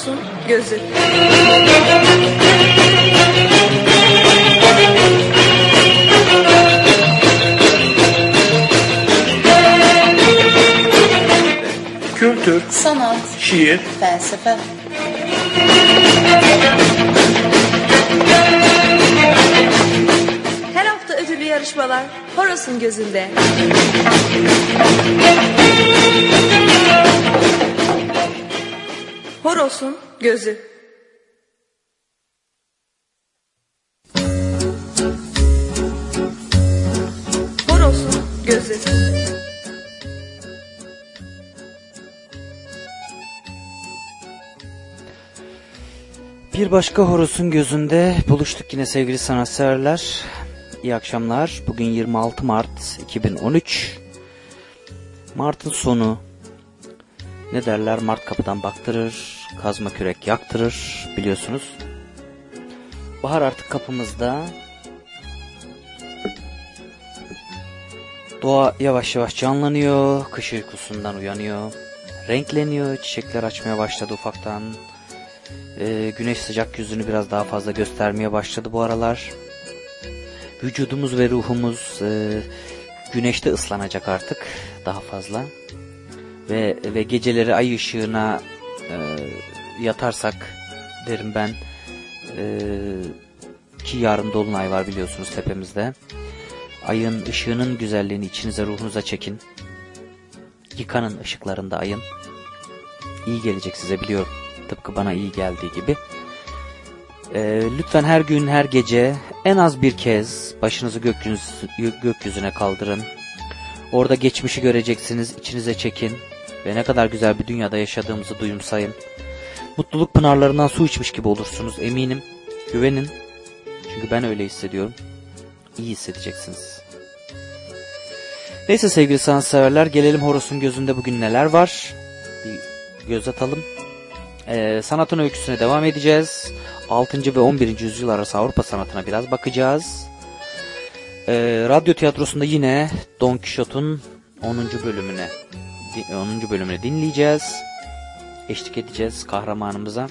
Horos'un gözü. Kültür, sanat, şiir, felsefe, Her hafta ödüllü yarışmalar Horos'un gözünde. Horos'un gözü. Horos'un gözü. Bir başka Horus'un gözünde buluştuk yine sevgili sanatseverler. İyi akşamlar. Bugün 26 Mart 2013. Mart'ın sonu. Ne derler? Mart kapıdan baktırır, kazma kürek yaktırır biliyorsunuz. Bahar artık kapımızda. Doğa yavaş yavaş canlanıyor, kış uykusundan uyanıyor. Renkleniyor, çiçekler açmaya başladı ufaktan. Ee, güneş sıcak yüzünü biraz daha fazla göstermeye başladı bu aralar. Vücudumuz ve ruhumuz e, güneşte ıslanacak artık daha fazla. Ve ve geceleri ay ışığına e, yatarsak derim ben e, ki yarın dolunay var biliyorsunuz tepemizde. Ayın ışığının güzelliğini içinize ruhunuza çekin. Yıkanın ışıklarında ayın. İyi gelecek size biliyorum. Tıpkı bana iyi geldiği gibi. Ee, lütfen her gün her gece en az bir kez başınızı gökyüzü, gökyüzüne kaldırın. Orada geçmişi göreceksiniz, içinize çekin ve ne kadar güzel bir dünyada yaşadığımızı duyumsayın. Mutluluk pınarlarından su içmiş gibi olursunuz eminim. Güvenin. Çünkü ben öyle hissediyorum. İyi hissedeceksiniz. Neyse sevgili sanatseverler gelelim Horus'un gözünde bugün neler var. Bir göz atalım. Ee, sanatın öyküsüne devam edeceğiz. 6. ve 11. yüzyıl arası Avrupa sanatına biraz bakacağız. Ee, radyo tiyatrosunda yine Don Quixote'un 10. bölümüne 10. bölümünü dinleyeceğiz. Eşlik edeceğiz kahramanımıza.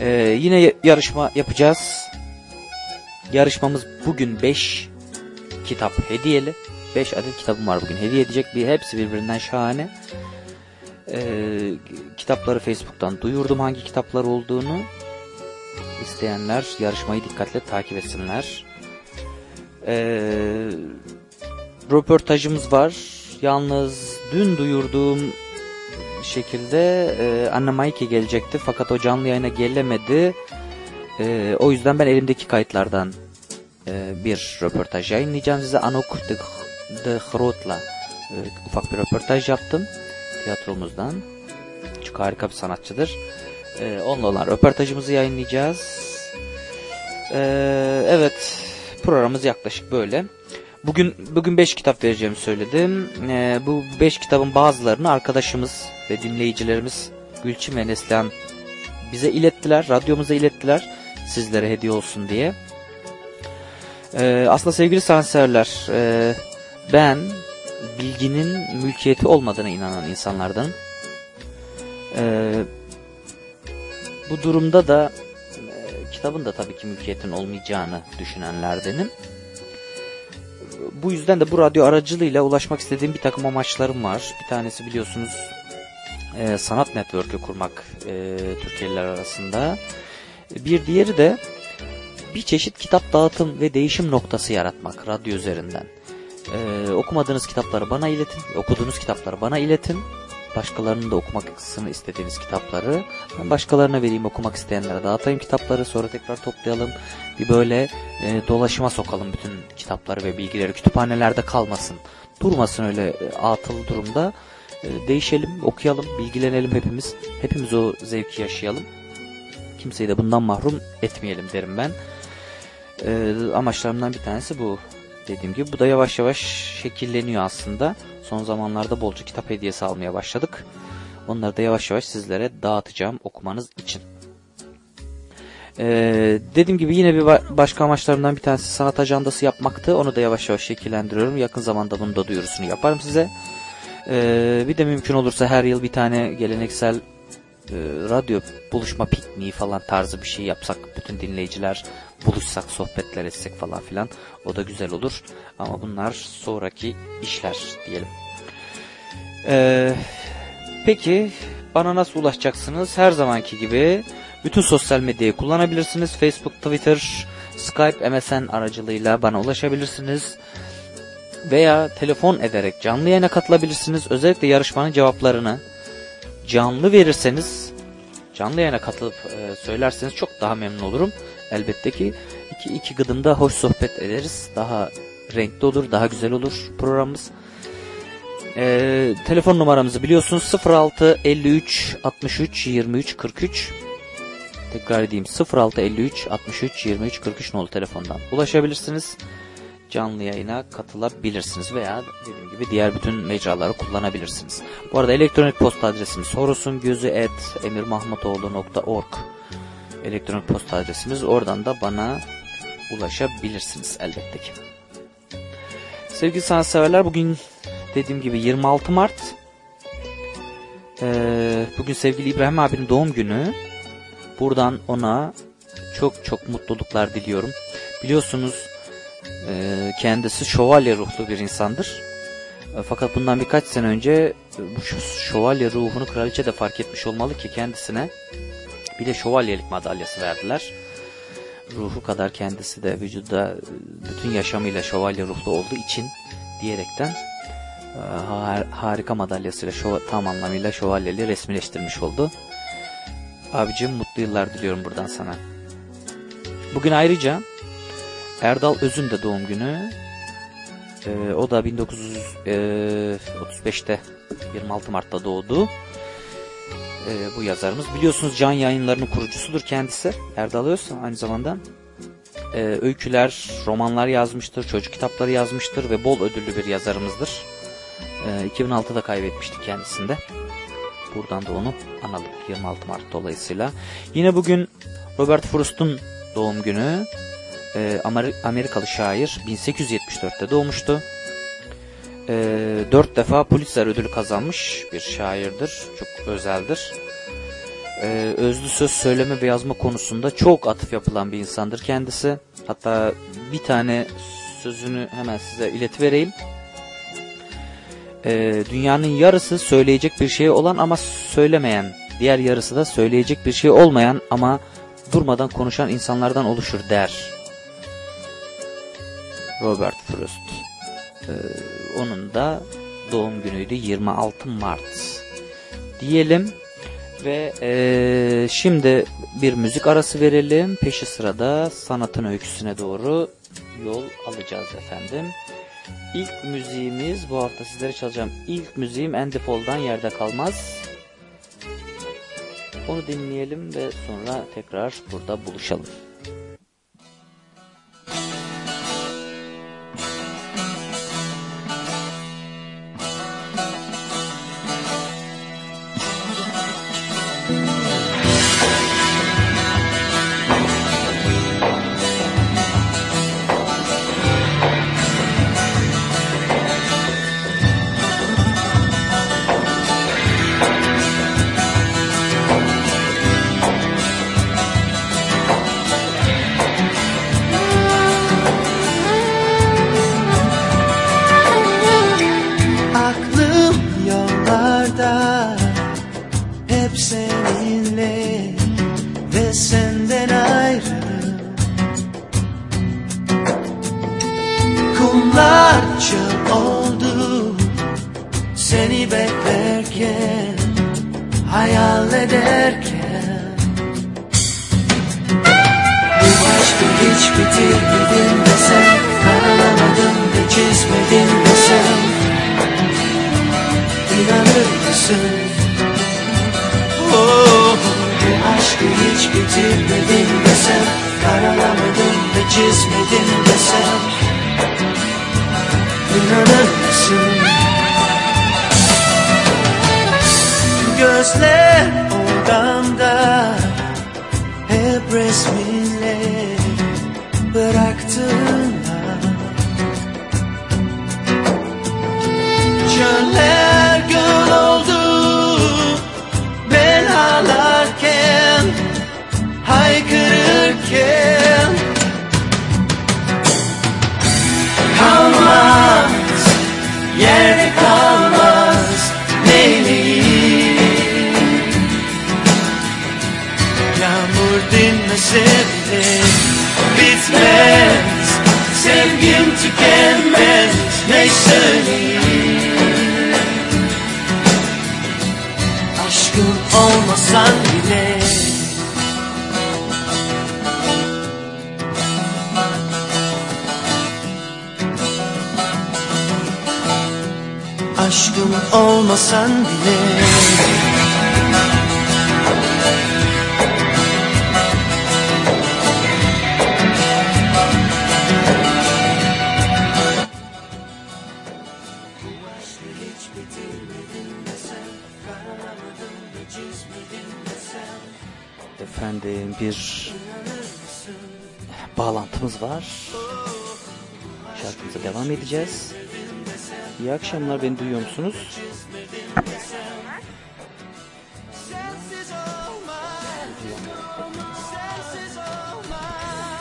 Ee, yine yarışma yapacağız. Yarışmamız bugün 5 kitap hediyeli. 5 adet kitabım var bugün hediye edecek. Bir, hepsi birbirinden şahane. Ee, kitapları Facebook'tan duyurdum hangi kitaplar olduğunu. İsteyenler yarışmayı dikkatle takip etsinler. Ee, röportajımız var. Yalnız dün duyurduğum şekilde e, Anna Maike gelecekti fakat o canlı yayına gelemedi. E, o yüzden ben elimdeki kayıtlardan e, bir röportaj yayınlayacağım size. Anok de, de Hrot'la e, ufak bir röportaj yaptım tiyatromuzdan. Çünkü harika bir sanatçıdır. E, onunla olan röportajımızı yayınlayacağız. E, evet programımız yaklaşık böyle. Bugün bugün 5 kitap vereceğimi söyledim. Ee, bu 5 kitabın bazılarını arkadaşımız ve dinleyicilerimiz Gülçin ve Neslihan bize ilettiler, radyomuza ilettiler sizlere hediye olsun diye. Ee, aslında sevgili sanatseverler, e, ben bilginin mülkiyeti olmadığına inanan insanlardanım. Ee, bu durumda da kitabın da tabii ki mülkiyetin olmayacağını düşünenlerdenim bu yüzden de bu radyo aracılığıyla ulaşmak istediğim bir takım amaçlarım var. Bir tanesi biliyorsunuz e, sanat network'ü kurmak e, Türkiye'liler arasında. Bir diğeri de bir çeşit kitap dağıtım ve değişim noktası yaratmak radyo üzerinden. E, okumadığınız kitapları bana iletin, okuduğunuz kitapları bana iletin. Başkalarının da okumasını istediğiniz kitapları ben başkalarına vereyim okumak isteyenlere dağıtayım kitapları sonra tekrar toplayalım. Bir böyle e, dolaşıma sokalım bütün kitapları ve bilgileri. Kütüphanelerde kalmasın durmasın öyle e, atıl durumda. E, değişelim okuyalım bilgilenelim hepimiz. Hepimiz o zevki yaşayalım. Kimseyi de bundan mahrum etmeyelim derim ben. E, amaçlarımdan bir tanesi bu dediğim gibi bu da yavaş yavaş şekilleniyor aslında Son zamanlarda bolca kitap hediyesi almaya başladık. Onları da yavaş yavaş sizlere dağıtacağım okumanız için. Ee, dediğim gibi yine bir başka amaçlarımdan bir tanesi sanat ajandası yapmaktı. Onu da yavaş yavaş şekillendiriyorum. Yakın zamanda bunu da duyurusunu yaparım size. Ee, bir de mümkün olursa her yıl bir tane geleneksel radyo buluşma pikniği falan tarzı bir şey yapsak bütün dinleyiciler buluşsak sohbetler etsek falan filan o da güzel olur ama bunlar sonraki işler diyelim. Ee, peki bana nasıl ulaşacaksınız? Her zamanki gibi bütün sosyal medyayı kullanabilirsiniz. Facebook, Twitter, Skype, MSN aracılığıyla bana ulaşabilirsiniz. Veya telefon ederek canlı yayına katılabilirsiniz. Özellikle yarışmanın cevaplarını canlı verirseniz, canlı yayına katılıp e, söylerseniz çok daha memnun olurum. Elbette ki iki, iki gıdımda hoş sohbet ederiz. Daha renkli olur, daha güzel olur programımız. E, telefon numaramızı biliyorsunuz 06 53 63 23 43 Tekrar edeyim 06 53 63 23 43 nolu telefondan ulaşabilirsiniz. Canlı yayına katılabilirsiniz veya dediğim gibi diğer bütün mecraları kullanabilirsiniz. Bu arada elektronik posta adresimiz horosun.gözü@emirmahmutoğlu.org Elektronik posta adresimiz. Oradan da bana ulaşabilirsiniz elbette ki. Sevgili sanatseverler bugün dediğim gibi 26 Mart. Ee, bugün sevgili İbrahim abinin doğum günü. Buradan ona çok çok mutluluklar diliyorum. Biliyorsunuz e, kendisi şövalye ruhlu bir insandır. E, fakat bundan birkaç sene önce bu şövalye ruhunu kraliçe de fark etmiş olmalı ki kendisine bir de şövalyelik madalyası verdiler. Ruhu kadar kendisi de vücuda bütün yaşamıyla şövalye ruhlu olduğu için diyerekten harika madalyasıyla tam anlamıyla şövalyeliği resmileştirmiş oldu. Abicim mutlu yıllar diliyorum buradan sana. Bugün ayrıca Erdal Öz'ün de doğum günü. Ee, o da 1935'te 26 Mart'ta doğdu. Ee, bu yazarımız. Biliyorsunuz Can Yayınları'nın kurucusudur kendisi. Erdal Öz aynı zamanda. Ee, öyküler, romanlar yazmıştır, çocuk kitapları yazmıştır ve bol ödüllü bir yazarımızdır. Ee, 2006'da kaybetmiştik kendisinde. Buradan da onu analım 26 Mart dolayısıyla. Yine bugün Robert Frost'un doğum günü. Ee, Amerikalı şair 1874'te doğmuştu. Ee, dört defa Pulitzer ödülü kazanmış bir şairdir. Çok özeldir. Ee, özlü söz söyleme ve yazma konusunda çok atıf yapılan bir insandır kendisi. Hatta bir tane sözünü hemen size iletivereyim e, dünyanın yarısı söyleyecek bir şey olan ama söylemeyen, diğer yarısı da söyleyecek bir şey olmayan ama durmadan konuşan insanlardan oluşur der. Robert Frost. Ee, onun da doğum günüydü 26 Mart. Diyelim ve e, şimdi bir müzik arası verelim. Peşi sırada sanatın öyküsüne doğru yol alacağız efendim. İlk müziğimiz bu hafta sizlere çalacağım. İlk müziğim Andy Yerde Kalmaz. Onu dinleyelim ve sonra tekrar burada buluşalım.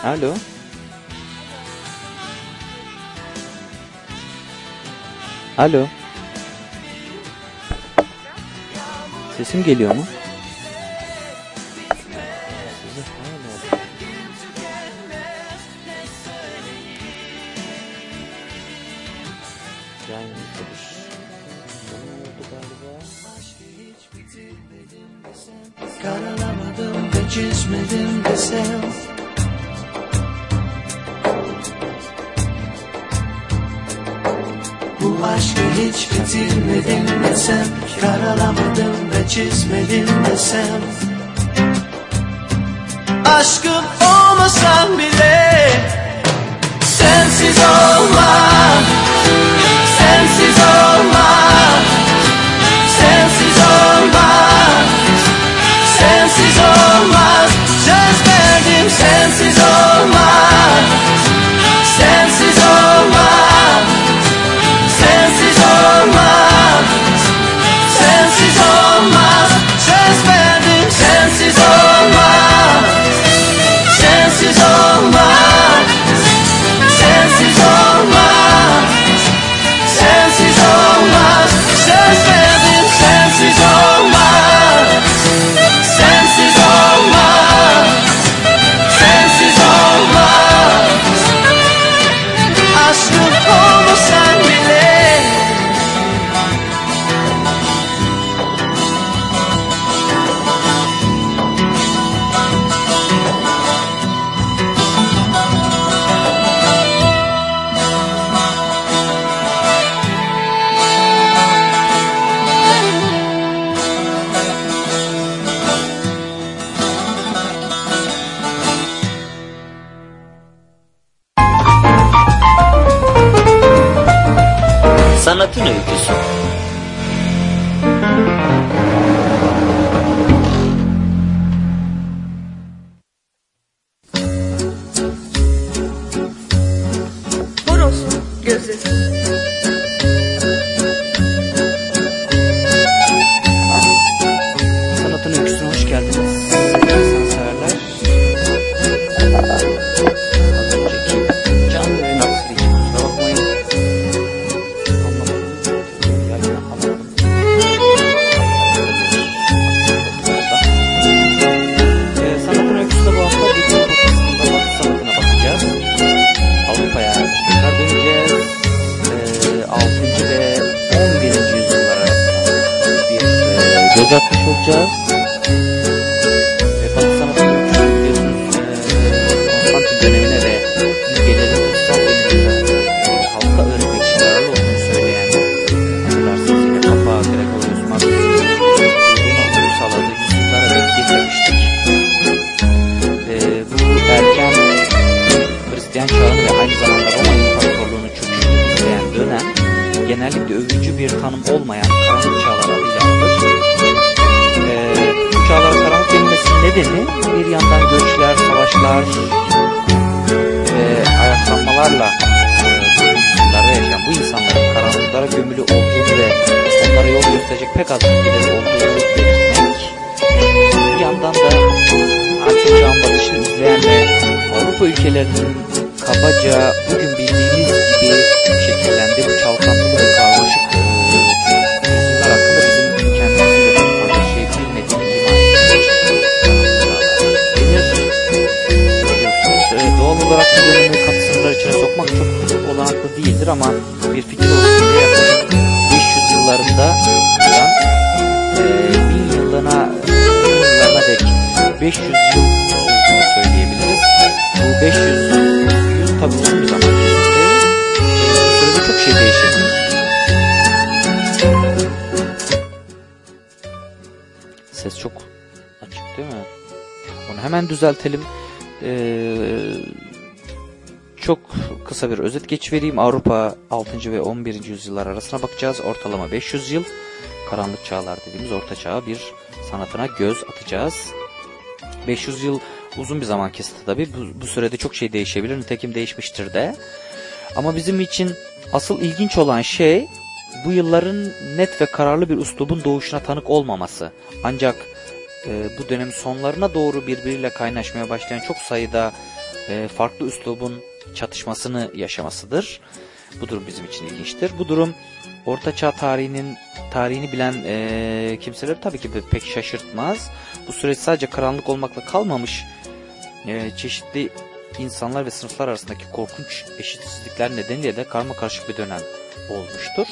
Alo. Alo. Sesim geliyor mu? zaman bir fikir olsun diye yaklaşık 500 yıllarında yani, e, 1000 yılına, 1000 yıllarına dek 500 yıl olduğunu söyleyebiliriz. Bu 500 yıl tabi uzun bir zaman kesinlikle. Bu e, sürede çok şey değişebilir. Ses çok açık değil mi? Onu hemen düzeltelim. Kısa bir özet geçivereyim. Avrupa 6. ve 11. yüzyıllar arasına bakacağız. Ortalama 500 yıl. Karanlık çağlar dediğimiz orta çağa bir sanatına göz atacağız. 500 yıl uzun bir zaman kesti tabi. Bu, bu sürede çok şey değişebilir. Nitekim değişmiştir de. Ama bizim için asıl ilginç olan şey bu yılların net ve kararlı bir üslubun doğuşuna tanık olmaması. Ancak e, bu dönemin sonlarına doğru birbiriyle kaynaşmaya başlayan çok sayıda e, farklı üslubun çatışmasını yaşamasıdır. Bu durum bizim için ilginçtir. Bu durum Orta Çağ tarihinin tarihini bilen e, kimseleri tabii ki pek şaşırtmaz. Bu süreç sadece karanlık olmakla kalmamış. E, çeşitli insanlar ve sınıflar arasındaki korkunç eşitsizlikler nedeniyle de karma karışık bir dönem olmuştur.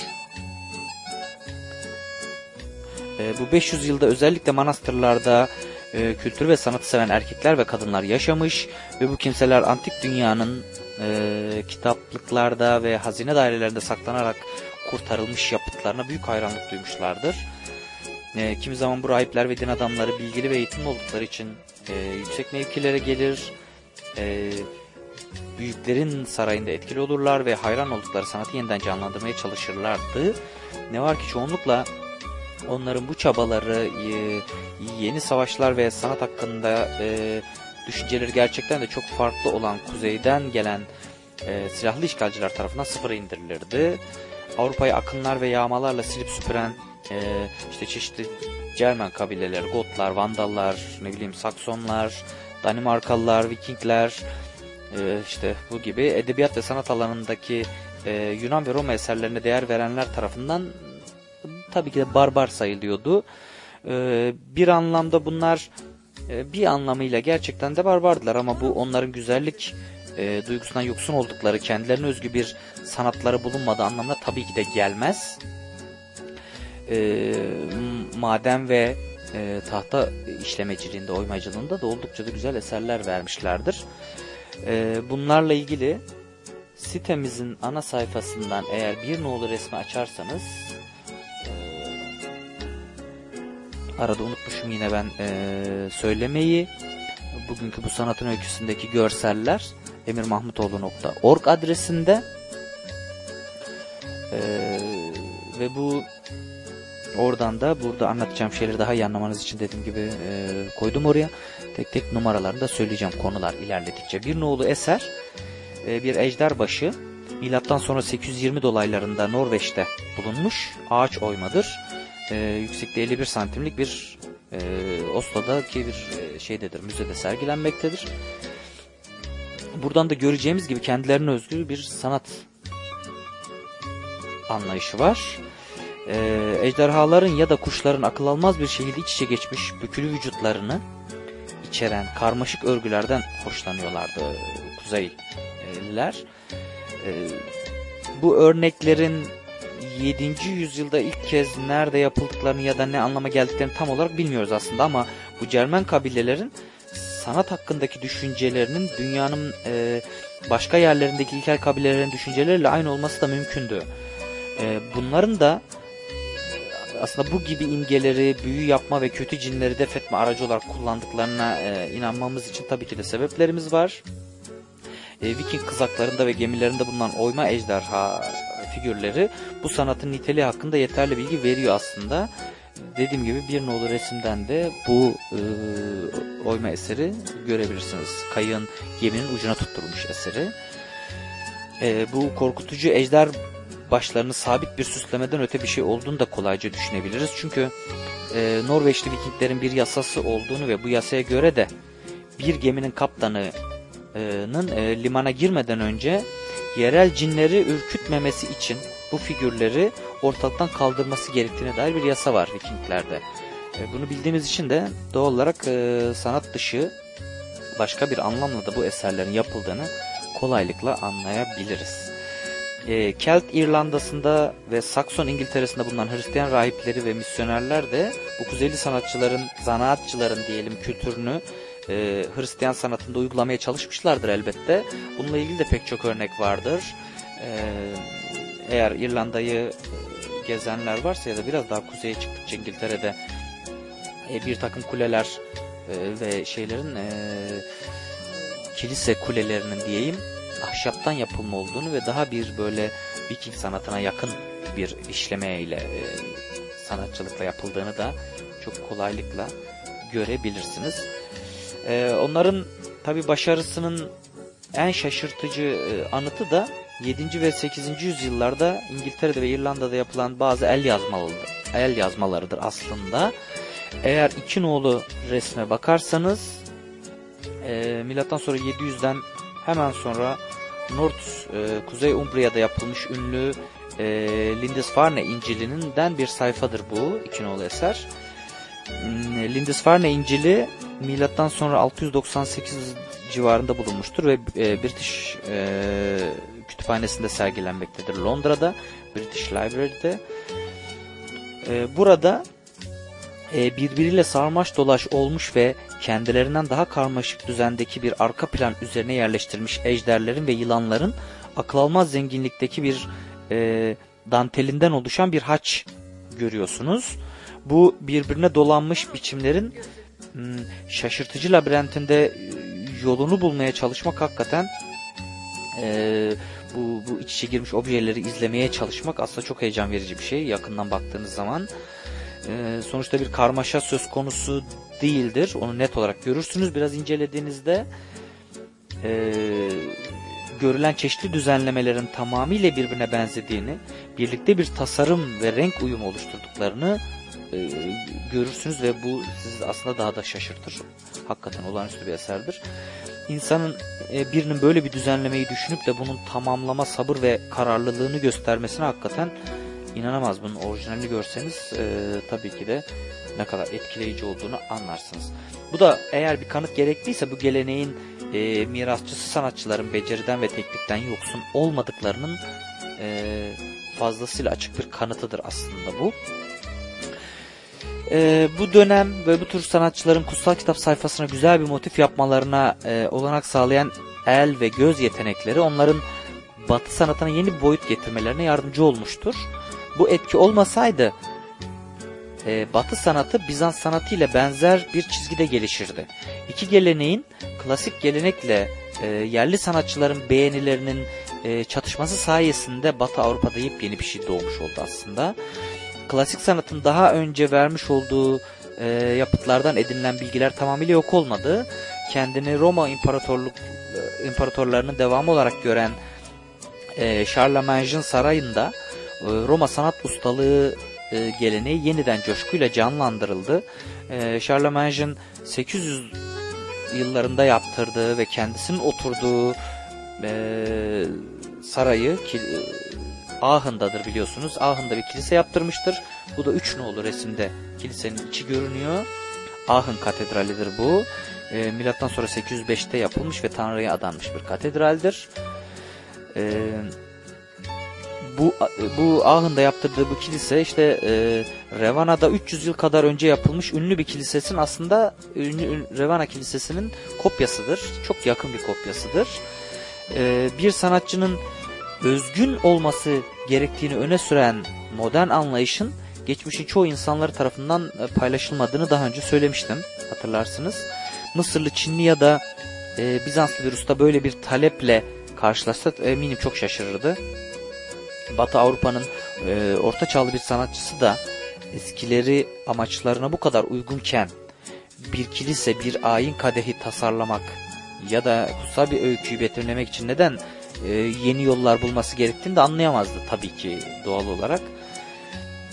E, bu 500 yılda özellikle manastırlarda e, kültür ve sanatı seven erkekler ve kadınlar yaşamış ve bu kimseler antik dünyanın e, kitaplıklarda ve hazine dairelerinde saklanarak kurtarılmış yapıtlarına büyük hayranlık duymuşlardır. E, kimi zaman bu rahipler ve din adamları bilgili ve eğitimli oldukları için e, yüksek mevkilere gelir, e, büyüklerin sarayında etkili olurlar ve hayran oldukları sanatı yeniden canlandırmaya çalışırlardı. Ne var ki çoğunlukla onların bu çabaları, e, yeni savaşlar ve sanat hakkında e, düşünceleri gerçekten de çok farklı olan kuzeyden gelen e, silahlı işgalciler tarafından sıfıra indirilirdi. Avrupa'yı akınlar ve yağmalarla silip süpüren e, işte çeşitli Cermen kabileleri, Gotlar, Vandallar, ne bileyim Saksonlar, Danimarkalılar, Vikingler, e, işte bu gibi edebiyat ve sanat alanındaki e, Yunan ve Roma eserlerine değer verenler tarafından tabii ki de barbar sayılıyordu. E, bir anlamda bunlar bir anlamıyla gerçekten de barbardılar ama bu onların güzellik e, duygusundan yoksun oldukları, kendilerine özgü bir sanatları bulunmadığı anlamına tabii ki de gelmez. E, maden ve e, tahta işlemeciliğinde, oymacılığında da oldukça da güzel eserler vermişlerdir. E, bunlarla ilgili sitemizin ana sayfasından eğer bir nolu resmi açarsanız arada unutmuşum yine ben e, söylemeyi. Bugünkü bu sanatın öyküsündeki görseller emirmahmutoğlu.org adresinde. E, ve bu oradan da burada anlatacağım şeyleri daha iyi anlamanız için dediğim gibi e, koydum oraya. Tek tek numaralarını da söyleyeceğim konular ilerledikçe. Bir nolu eser e, bir ejderbaşı. Milattan sonra 820 dolaylarında Norveç'te bulunmuş. Ağaç oymadır e, yüksekliği 51 santimlik bir e, Oslo'daki bir e, şeydedir, müzede sergilenmektedir. Buradan da göreceğimiz gibi kendilerine özgü bir sanat anlayışı var. E, ejderhaların ya da kuşların akıl almaz bir şekilde iç içe geçmiş bükülü vücutlarını içeren karmaşık örgülerden hoşlanıyorlardı Kuzeyliler. E, bu örneklerin 7. yüzyılda ilk kez nerede yapıldıklarını ya da ne anlama geldiklerini tam olarak bilmiyoruz aslında ama bu Cermen kabilelerin sanat hakkındaki düşüncelerinin dünyanın e, başka yerlerindeki ilkel kabilelerin düşünceleriyle aynı olması da mümkündü. E, bunların da aslında bu gibi imgeleri büyü yapma ve kötü cinleri def etme aracı olarak kullandıklarına e, inanmamız için tabii ki de sebeplerimiz var. E, Viking kızaklarında ve gemilerinde bulunan oyma ejderha figürleri bu sanatın niteliği hakkında yeterli bilgi veriyor aslında. Dediğim gibi bir nolu resimden de bu e, oyma eseri görebilirsiniz. Kayığın geminin ucuna tutturmuş eseri. E, bu korkutucu ejder başlarını sabit bir süslemeden öte bir şey olduğunu da kolayca düşünebiliriz. Çünkü e, Norveçli Vikinglerin bir yasası olduğunu ve bu yasaya göre de bir geminin kaptanının e, limana girmeden önce yerel cinleri ürkütmemesi için bu figürleri ortalıktan kaldırması gerektiğine dair bir yasa var Vikinglerde. E, bunu bildiğimiz için de doğal olarak e, sanat dışı başka bir anlamla da bu eserlerin yapıldığını kolaylıkla anlayabiliriz. E, Kelt İrlanda'sında ve Sakson İngiltere'sinde bulunan Hristiyan rahipleri ve misyonerler de bu kuzeyli sanatçıların, zanaatçıların diyelim kültürünü e, Hristiyan sanatında uygulamaya çalışmışlardır elbette. Bununla ilgili de pek çok örnek vardır. E, eğer İrlanda'yı gezenler varsa ya da biraz daha kuzeye çıktıkça İngiltere'de e, bir takım kuleler e, ve şeylerin e, kilise kulelerinin diyeyim ahşaptan yapılma olduğunu ve daha bir böyle Viking sanatına yakın bir işlemeyle e, sanatçılıkla yapıldığını da çok kolaylıkla görebilirsiniz. E, onların tabi başarısının en şaşırtıcı e, anıtı da 7. ve 8. yüzyıllarda İngiltere'de ve İrlanda'da yapılan bazı el yazmalarıdır. El yazmalarıdır aslında. Eğer iki nolu resme bakarsanız e, milattan sonra 700'den hemen sonra North e, Kuzey Umbria'da yapılmış ünlü e, Lindisfarne İncil'inden bir sayfadır bu iki nolu eser. Hmm, Lindisfarne İncil'i milattan sonra 698 civarında bulunmuştur ve e, British e, kütüphanesinde sergilenmektedir Londra'da British Library'de. E, burada e, birbiriyle sarmaş dolaş olmuş ve kendilerinden daha karmaşık düzendeki bir arka plan üzerine yerleştirilmiş ejderlerin ve yılanların akıl almaz zenginlikteki bir e, dantelinden oluşan bir haç görüyorsunuz. Bu birbirine dolanmış biçimlerin şaşırtıcı labirentinde yolunu bulmaya çalışmak hakikaten e, bu, bu iç içe girmiş objeleri izlemeye çalışmak aslında çok heyecan verici bir şey yakından baktığınız zaman. E, sonuçta bir karmaşa söz konusu değildir. Onu net olarak görürsünüz. Biraz incelediğinizde e, görülen çeşitli düzenlemelerin tamamıyla birbirine benzediğini, birlikte bir tasarım ve renk uyumu oluşturduklarını e, görürsünüz ve bu sizi aslında daha da şaşırtır. Hakikaten olağanüstü bir eserdir. İnsanın e, birinin böyle bir düzenlemeyi düşünüp de bunun tamamlama sabır ve kararlılığını göstermesine hakikaten inanamaz. Bunun orijinalini görseniz e, tabii ki de ne kadar etkileyici olduğunu anlarsınız. Bu da eğer bir kanıt gerekliyse bu geleneğin e, mirasçısı sanatçıların beceriden ve teknikten yoksun olmadıklarının e, fazlasıyla açık bir kanıtıdır aslında bu. E, bu dönem ve bu tür sanatçıların kutsal kitap sayfasına güzel bir motif yapmalarına e, olanak sağlayan el ve göz yetenekleri onların batı sanatına yeni bir boyut getirmelerine yardımcı olmuştur. Bu etki olmasaydı e, batı sanatı Bizans sanatı ile benzer bir çizgide gelişirdi. İki geleneğin klasik gelenekle e, yerli sanatçıların beğenilerinin e, çatışması sayesinde Batı Avrupa'da yepyeni bir şey doğmuş oldu aslında klasik sanatın daha önce vermiş olduğu e, yapıtlardan edinilen bilgiler tamamıyla yok olmadı. Kendini Roma İmparatorluk e, imparatorlarının devamı olarak gören e, Charlemagne'ın sarayında e, Roma sanat ustalığı e, geleneği yeniden coşkuyla canlandırıldı. E, Charlemagne'ın 800 yıllarında yaptırdığı ve kendisinin oturduğu e, sarayı ki, Ahın'dadır biliyorsunuz. Ahın'da bir kilise yaptırmıştır. Bu da üç nolu resimde kilisenin içi görünüyor. Ahın katedralidir bu. E, milattan sonra 805'te yapılmış ve Tanrı'ya adanmış bir katedraldir. E, bu bu Ahın'da yaptırdığı bu kilise işte e, Revana'da 300 yıl kadar önce yapılmış ünlü bir kilisesin aslında ünlü, Revana kilisesinin kopyasıdır. Çok yakın bir kopyasıdır. E, bir sanatçının özgün olması gerektiğini öne süren modern anlayışın geçmişin çoğu insanları tarafından e, paylaşılmadığını daha önce söylemiştim hatırlarsınız. Mısırlı, Çinli ya da e, Bizanslı bir usta böyle bir taleple karşılaşsa eminim çok şaşırırdı. Batı Avrupa'nın e, orta çağlı bir sanatçısı da eskileri amaçlarına bu kadar uygunken bir kilise, bir ayin kadehi tasarlamak ya da kutsal bir öyküyü betimlemek için neden e, yeni yollar bulması gerektiğini de anlayamazdı tabii ki doğal olarak.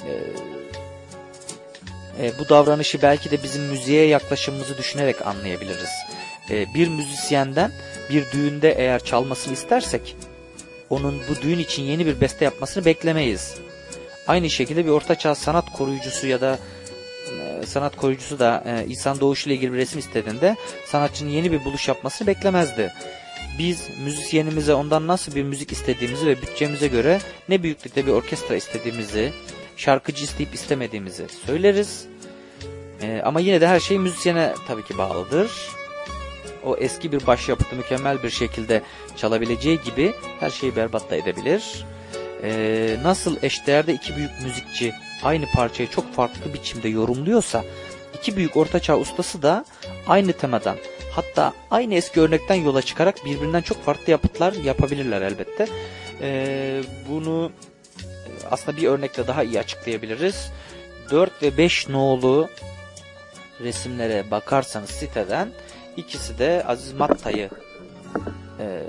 E, e, bu davranışı belki de bizim müziğe yaklaşımımızı düşünerek anlayabiliriz. E, bir müzisyenden bir düğünde eğer çalmasını istersek onun bu düğün için yeni bir beste yapmasını beklemeyiz. Aynı şekilde bir ortaçağ sanat koruyucusu ya da e, sanat koruyucusu da e, doğuşu ile ilgili bir resim istediğinde sanatçının yeni bir buluş yapmasını beklemezdi biz müzisyenimize ondan nasıl bir müzik istediğimizi ve bütçemize göre ne büyüklükte bir orkestra istediğimizi, şarkıcı isteyip istemediğimizi söyleriz. Ee, ama yine de her şey müzisyene tabii ki bağlıdır. O eski bir başyapıtı mükemmel bir şekilde çalabileceği gibi her şeyi berbat da edebilir. Ee, nasıl eşdeğerde iki büyük müzikçi aynı parçayı çok farklı biçimde yorumluyorsa iki büyük ortaçağ ustası da aynı temadan hatta aynı eski örnekten yola çıkarak birbirinden çok farklı yapıtlar yapabilirler elbette. Ee, bunu aslında bir örnekle daha iyi açıklayabiliriz. 4 ve 5 nolu resimlere bakarsanız siteden ikisi de Aziz Matta'yı e,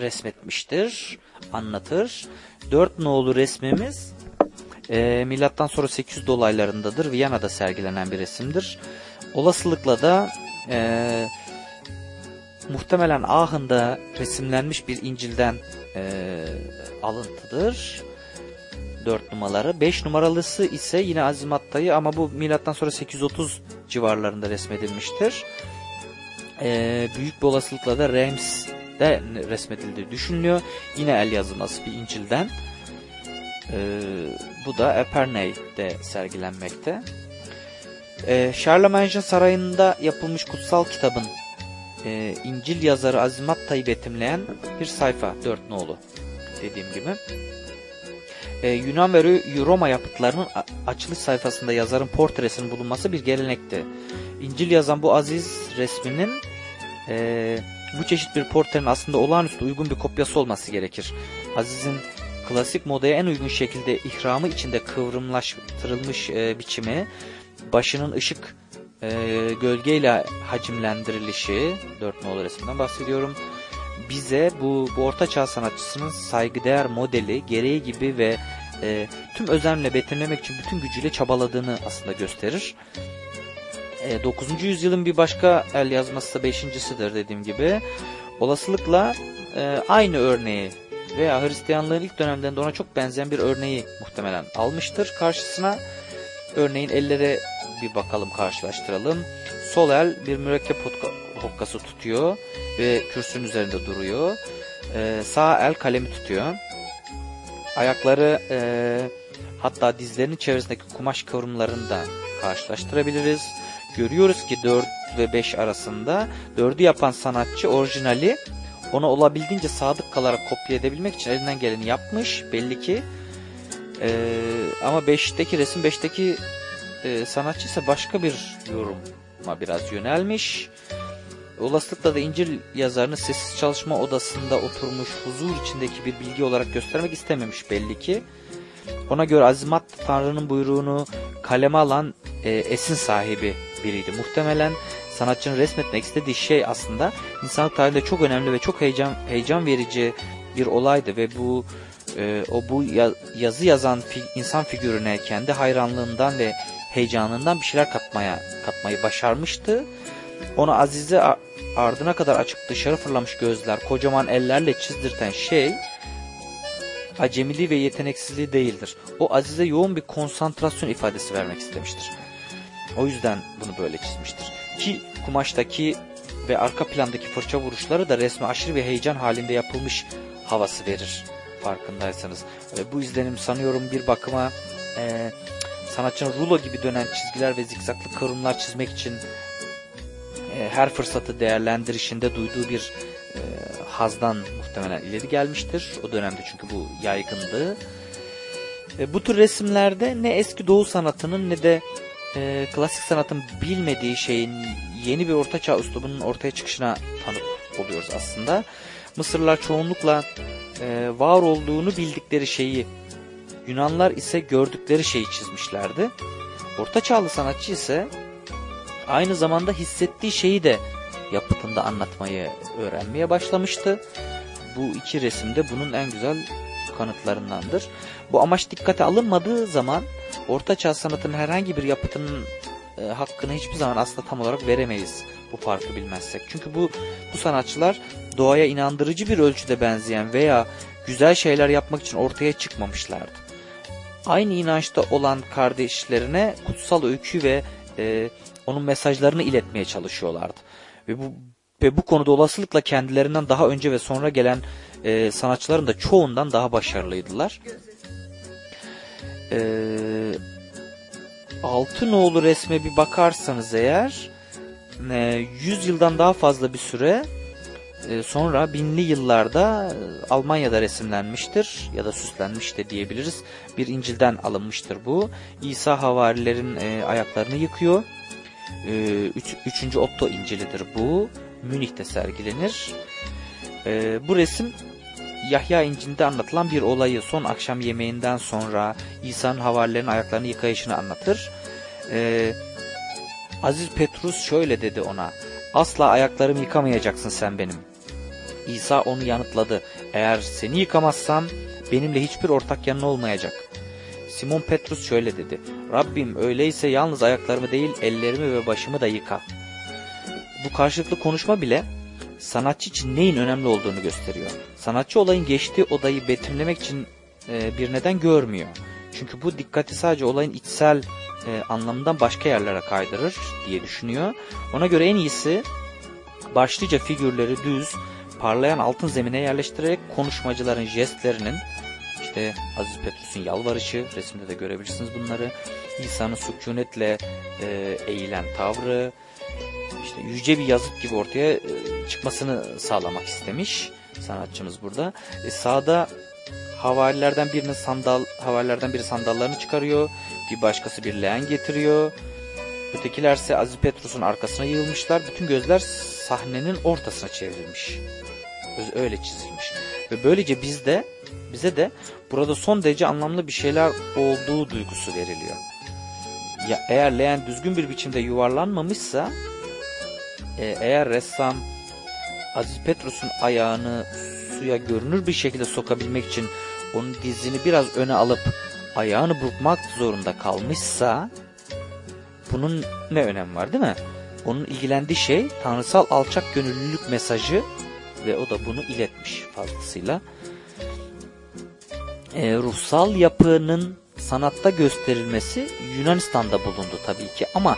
resmetmiştir, anlatır. 4 nolu resmimiz e, milattan sonra 800 dolaylarındadır. Viyana'da sergilenen bir resimdir. Olasılıkla da e, muhtemelen Aachen'da resimlenmiş bir İncil'den e, alıntıdır. 4 numaraları. 5 numaralısı ise yine Azimatta'yı ama bu milattan sonra 830 civarlarında resmedilmiştir. Ee, büyük bir olasılıkla da Reims'de resmedildiği düşünülüyor. Yine el yazılması bir İncil'den. Ee, bu da Eperney'de sergilenmekte. Ee, Charlemagne'in sarayında yapılmış kutsal kitabın e, İncil yazarı Azimatta'yı betimleyen bir sayfa 4 nolu dediğim gibi e, Yunan ve Roma yapıtlarının açılış sayfasında yazarın portresinin bulunması bir gelenekti. İncil yazan bu aziz resminin e, bu çeşit bir portrenin aslında olağanüstü uygun bir kopyası olması gerekir. Aziz'in klasik modaya en uygun şekilde ihramı içinde kıvrımlaştırılmış e, biçimi, başının ışık e, gölgeyle hacimlendirilişi, 4 nolu resimden bahsediyorum, bize bu, bu orta çağ sanatçısının saygıdeğer modeli gereği gibi ve e, tüm özenle betimlemek için bütün gücüyle çabaladığını aslında gösterir. E, 9. yüzyılın bir başka el yazması da 5.sidir dediğim gibi. Olasılıkla e, aynı örneği veya Hristiyanlığın ilk dönemlerinde ona çok benzeyen bir örneği muhtemelen almıştır karşısına. Örneğin ellere bir bakalım karşılaştıralım. Sol el bir mürekkep hokkası tutuyor ve kürsünün üzerinde duruyor. Ee, sağ el kalemi tutuyor. Ayakları e, hatta dizlerinin çevresindeki kumaş kıvrımlarını da karşılaştırabiliriz. Görüyoruz ki 4 ve 5 arasında 4'ü yapan sanatçı orijinali ona olabildiğince sadık kalarak kopya edebilmek için elinden geleni yapmış belli ki. Ee, ama 5'teki resim 5'teki e, sanatçı ise başka bir yoruma biraz yönelmiş. Olasılıkla da İncil yazarını sessiz çalışma odasında oturmuş huzur içindeki bir bilgi olarak göstermek istememiş belli ki. Ona göre Azimat Tanrı'nın buyruğunu kaleme alan e, esin sahibi biriydi. Muhtemelen sanatçının resmetmek istediği şey aslında insanlık tarihinde çok önemli ve çok heyecan heyecan verici bir olaydı ve bu e, o bu ya, yazı yazan fi, insan figürüne kendi hayranlığından ve heyecanından bir şeyler katmaya katmayı başarmıştı. Onu Azize ardına kadar açık dışarı fırlamış gözler, kocaman ellerle çizdirten şey acemiliği ve yeteneksizliği değildir. O Azize yoğun bir konsantrasyon ifadesi vermek istemiştir. O yüzden bunu böyle çizmiştir. Ki kumaştaki ve arka plandaki fırça vuruşları da resme aşırı bir heyecan halinde yapılmış havası verir farkındaysanız. Ve bu izlenim sanıyorum bir bakıma e, sanatçının rulo gibi dönen çizgiler ve zikzaklı kıvrımlar çizmek için e, her fırsatı değerlendirişinde duyduğu bir e, hazdan muhtemelen ileri gelmiştir. O dönemde çünkü bu yaygındı. E, bu tür resimlerde ne eski doğu sanatının ne de e, klasik sanatın bilmediği şeyin yeni bir ortaçağ üslubunun ortaya çıkışına tanık oluyoruz aslında. Mısırlılar çoğunlukla e, var olduğunu bildikleri şeyi, Yunanlar ise gördükleri şeyi çizmişlerdi. Orta çağlı sanatçı ise aynı zamanda hissettiği şeyi de yapıtında anlatmayı öğrenmeye başlamıştı. Bu iki resimde bunun en güzel kanıtlarındandır. Bu amaç dikkate alınmadığı zaman Orta Çağ sanatının herhangi bir yapıtının e, hakkını hiçbir zaman aslında tam olarak veremeyiz bu farkı bilmezsek. Çünkü bu bu sanatçılar doğaya inandırıcı bir ölçüde benzeyen veya güzel şeyler yapmak için ortaya çıkmamışlardı. Aynı inançta olan kardeşlerine kutsal öykü ve e, onun mesajlarını iletmeye çalışıyorlardı. Ve bu ve bu konuda olasılıkla kendilerinden daha önce ve sonra gelen e, sanatçıların da çoğundan daha başarılıydılar. E, Altınoğlu resme bir bakarsanız eğer e, 100 yıldan daha fazla bir süre sonra binli yıllarda e, Almanya'da resimlenmiştir ya da süslenmiş de diyebiliriz. Bir İncil'den alınmıştır bu. İsa havarilerin e, ayaklarını yıkıyor E, üç, üçüncü Otto İncil'idir bu. Münih'te sergilenir. E, bu resim Yahya İncil'de anlatılan bir olayı son akşam yemeğinden sonra İsa'nın havarilerin ayaklarını yıkayışını anlatır. E, Aziz Petrus şöyle dedi ona. Asla ayaklarımı yıkamayacaksın sen benim. İsa onu yanıtladı. Eğer seni yıkamazsam benimle hiçbir ortak yanın olmayacak. Simon Petrus şöyle dedi. Rabbim öyleyse yalnız ayaklarımı değil ellerimi ve başımı da yıka. Bu karşılıklı konuşma bile sanatçı için neyin önemli olduğunu gösteriyor. Sanatçı olayın geçtiği odayı betimlemek için e, bir neden görmüyor. Çünkü bu dikkati sadece olayın içsel e, anlamından başka yerlere kaydırır diye düşünüyor. Ona göre en iyisi başlıca figürleri düz, parlayan altın zemine yerleştirerek konuşmacıların jestlerinin işte Aziz Petrus'un yalvarışı resimde de görebilirsiniz bunları. İsa'nın sükunetle e, eğilen tavrı işte yüce bir yazıt gibi ortaya e, çıkmasını sağlamak istemiş sanatçımız burada. E, sağda havarilerden birinin sandal havarilerden biri sandallarını çıkarıyor. Bir başkası bir leğen getiriyor. Ötekilerse Aziz Petrus'un arkasına yığılmışlar. Bütün gözler sahnenin ortasına çevrilmiş. Öyle çizilmiş. Ve böylece bizde bize de burada son derece anlamlı bir şeyler olduğu duygusu veriliyor. Ya eğer leğen düzgün bir biçimde yuvarlanmamışsa e, eğer ressam Aziz Petrus'un ayağını suya görünür bir şekilde sokabilmek için onun dizini biraz öne alıp ayağını burkmak zorunda kalmışsa bunun ne önemi var değil mi? Onun ilgilendiği şey tanrısal alçak gönüllülük mesajı ve o da bunu iletmiş fazlasıyla. E, ruhsal yapının sanatta gösterilmesi Yunanistan'da bulundu tabii ki ama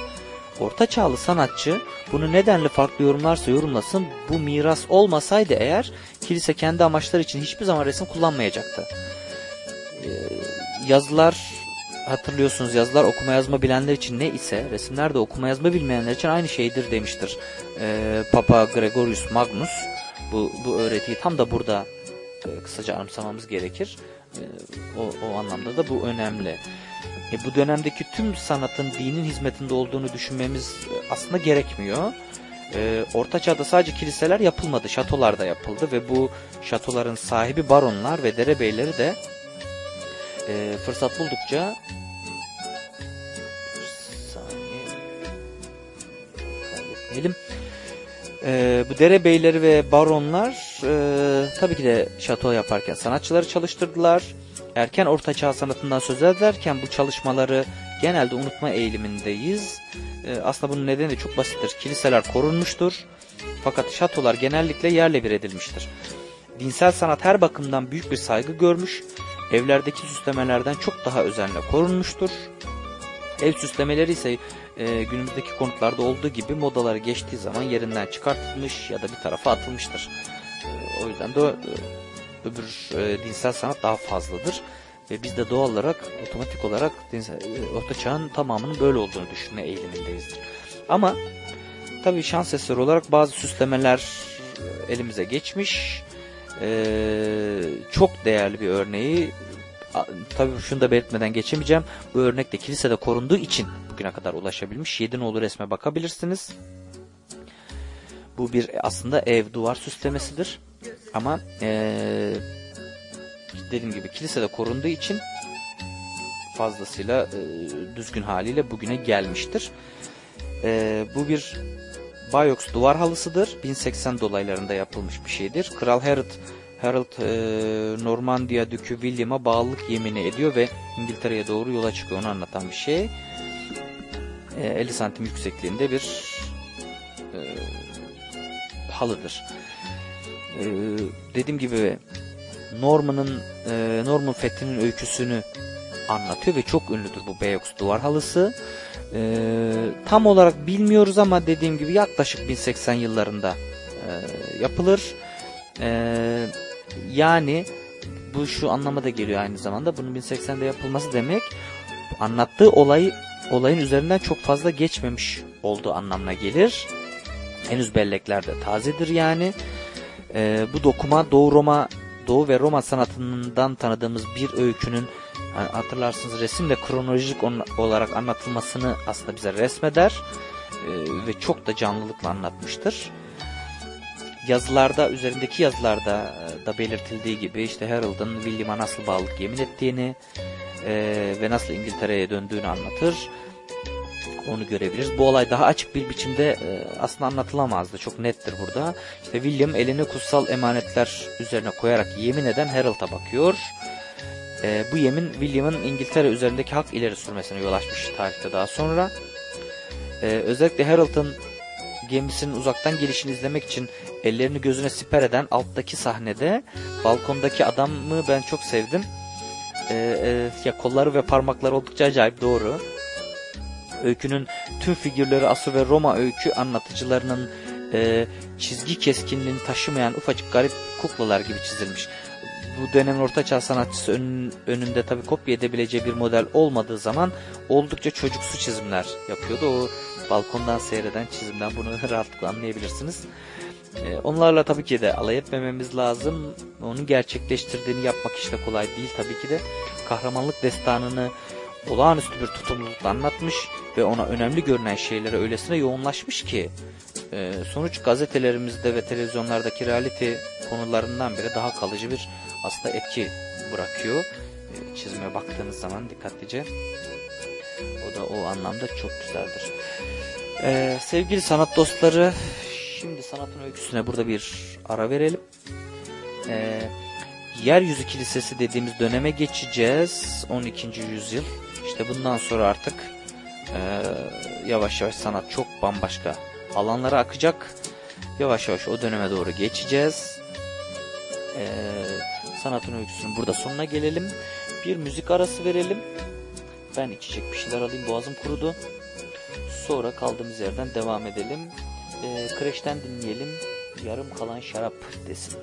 Orta çağlı sanatçı bunu nedenle farklı yorumlarsa yorumlasın bu miras olmasaydı eğer kilise kendi amaçları için hiçbir zaman resim kullanmayacaktı. Ee, yazılar hatırlıyorsunuz yazılar okuma yazma bilenler için ne ise resimler de okuma yazma bilmeyenler için aynı şeydir demiştir. Ee, Papa Gregorius Magnus bu, bu öğretiyi tam da burada e, kısaca anımsamamız gerekir. E, o, o anlamda da bu önemli. E, bu dönemdeki tüm sanatın dinin hizmetinde olduğunu düşünmemiz e, aslında gerekmiyor. E, Orta Çağ'da sadece kiliseler yapılmadı, şatolar da yapıldı ve bu şatoların sahibi baronlar ve derebeyleri de e, fırsat buldukça saniye kaybetmeyelim. E, bu derebeyleri ve baronlar e, tabii ki de şato yaparken sanatçıları çalıştırdılar erken orta çağ sanatından söz ederken bu çalışmaları genelde unutma eğilimindeyiz. E, aslında bunun nedeni de çok basittir. Kiliseler korunmuştur. Fakat şatolar genellikle yerle bir edilmiştir. Dinsel sanat her bakımdan büyük bir saygı görmüş. Evlerdeki süslemelerden çok daha özenle korunmuştur. Ev süslemeleri ise e, günümüzdeki konutlarda olduğu gibi modaları geçtiği zaman yerinden çıkartılmış ya da bir tarafa atılmıştır. E, o yüzden de e, öbür e, dinsel sanat daha fazladır. Ve biz de doğal olarak otomatik olarak dinsel, e, Orta Çağ'ın tamamının böyle olduğunu düşünme eğilimindeyizdir. Ama tabii şans eseri olarak bazı süslemeler e, elimize geçmiş. Ee, çok değerli bir örneği tabii şunu da belirtmeden geçemeyeceğim. Bu örnek de kilisede korunduğu için bugüne kadar ulaşabilmiş. Yedinoğlu resme bakabilirsiniz. Bu bir aslında ev duvar süslemesidir. Ama ee, dediğim gibi kilisede korunduğu için fazlasıyla e, düzgün haliyle bugüne gelmiştir. E, bu bir Bayox duvar halısıdır. 1080 dolaylarında yapılmış bir şeydir. Kral Harold, Harold e, Normandiya Dükü William'a bağlılık yemini ediyor ve İngiltere'ye doğru yola çıkıyor. Onu anlatan bir şey. E, 50 santim yüksekliğinde bir e, halıdır e, dediğim gibi Norman'ın e, Norman fethinin öyküsünü anlatıyor ve çok ünlüdür bu Beyox duvar halısı. E, tam olarak bilmiyoruz ama dediğim gibi yaklaşık 1080 yıllarında e, yapılır. E, yani bu şu anlama da geliyor aynı zamanda. Bunun 1080'de yapılması demek anlattığı olay olayın üzerinden çok fazla geçmemiş olduğu anlamına gelir. Henüz bellekler de tazedir yani. E, bu dokuma Doğu Roma Doğu ve Roma sanatından tanıdığımız bir öykünün hatırlarsınız resimle kronolojik olarak anlatılmasını aslında bize resmeder. ve çok da canlılıkla anlatmıştır. Yazılarda, üzerindeki yazılarda e, da belirtildiği gibi işte Harold'ın William'a nasıl bağlılık yemin ettiğini e, ve nasıl İngiltere'ye döndüğünü anlatır. Onu görebiliriz. Bu olay daha açık bir biçimde e, aslında anlatılamazdı. Çok nettir burada. İşte William elini kutsal emanetler üzerine koyarak yemin eden Harold'a bakıyor. E, bu yemin William'ın İngiltere üzerindeki hak ileri sürmesine yol açmış tarihte daha sonra. E, özellikle Harold'ın gemisinin uzaktan gelişini izlemek için ellerini gözüne siper eden alttaki sahnede balkondaki adamı ben çok sevdim. E, e, ya kolları ve parmakları oldukça acayip doğru. Öykünün tüm figürleri Asur ve Roma öykü anlatıcılarının e, çizgi keskinliğini taşımayan ufacık garip kuklalar gibi çizilmiş bu dönemin ortaçağ sanatçısı ön, önünde tabii kopya edebileceği bir model olmadığı zaman oldukça çocuksu çizimler yapıyordu. O balkondan seyreden çizimden bunu rahatlıkla anlayabilirsiniz. Ee, onlarla tabii ki de alay etmememiz lazım. Onun gerçekleştirdiğini yapmak işte kolay değil tabii ki de. Kahramanlık destanını olağanüstü bir tutumlulukla anlatmış ve ona önemli görünen şeylere öylesine yoğunlaşmış ki e, sonuç gazetelerimizde ve televizyonlardaki reality konularından biri daha kalıcı bir aslında etki bırakıyor. E, çizime baktığınız zaman dikkatlice. O da o anlamda çok güzeldir. Ee, sevgili sanat dostları, şimdi sanatın öyküsüne burada bir ara verelim. Ee, Yeryüzü Kilisesi dediğimiz döneme geçeceğiz. 12. yüzyıl. İşte bundan sonra artık e, yavaş yavaş sanat çok bambaşka alanlara akacak. Yavaş yavaş o döneme doğru geçeceğiz. Ee, sanatın öyküsünün burada sonuna gelelim. Bir müzik arası verelim. Ben içecek bir şeyler alayım boğazım kurudu. Sonra kaldığımız yerden devam edelim. Ee, Kreş'ten dinleyelim. Yarım kalan şarap desin.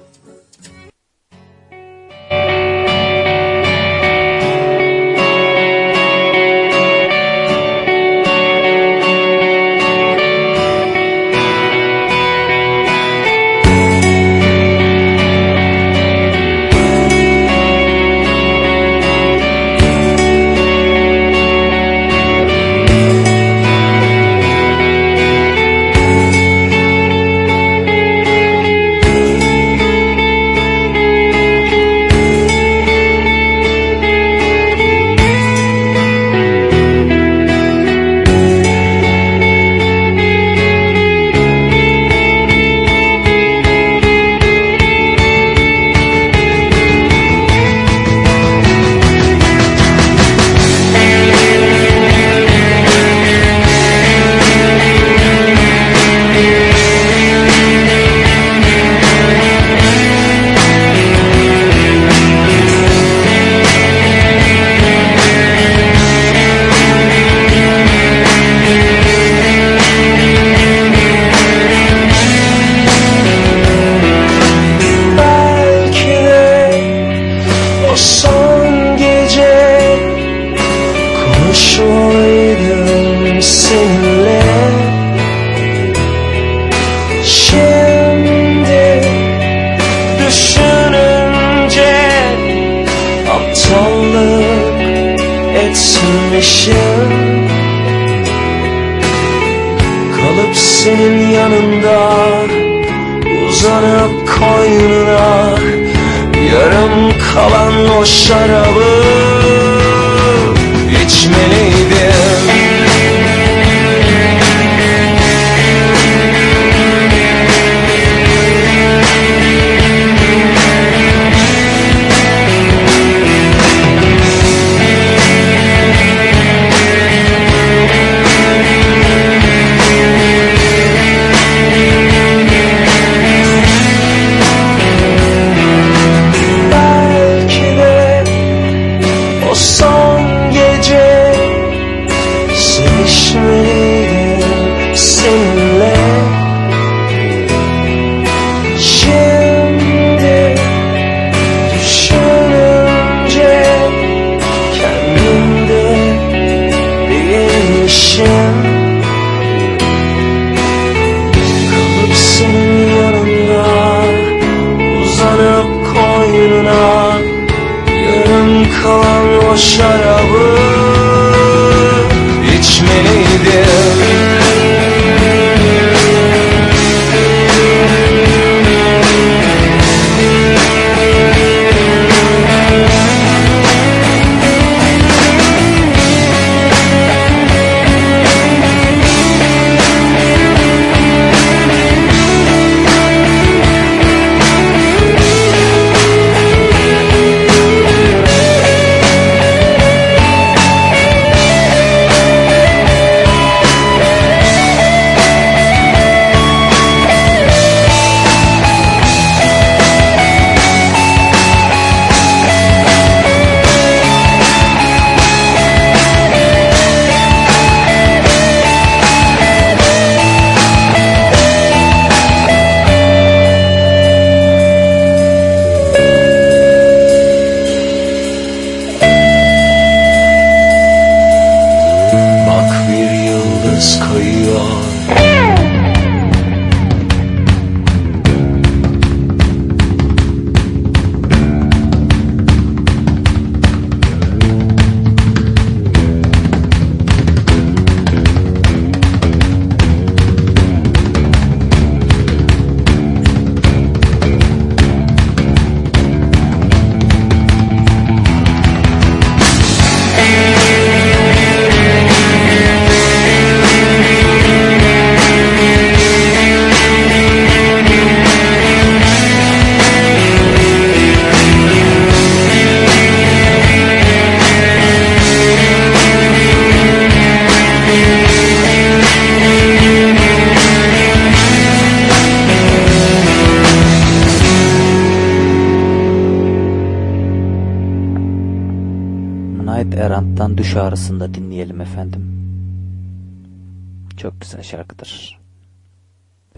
Şarkıdır.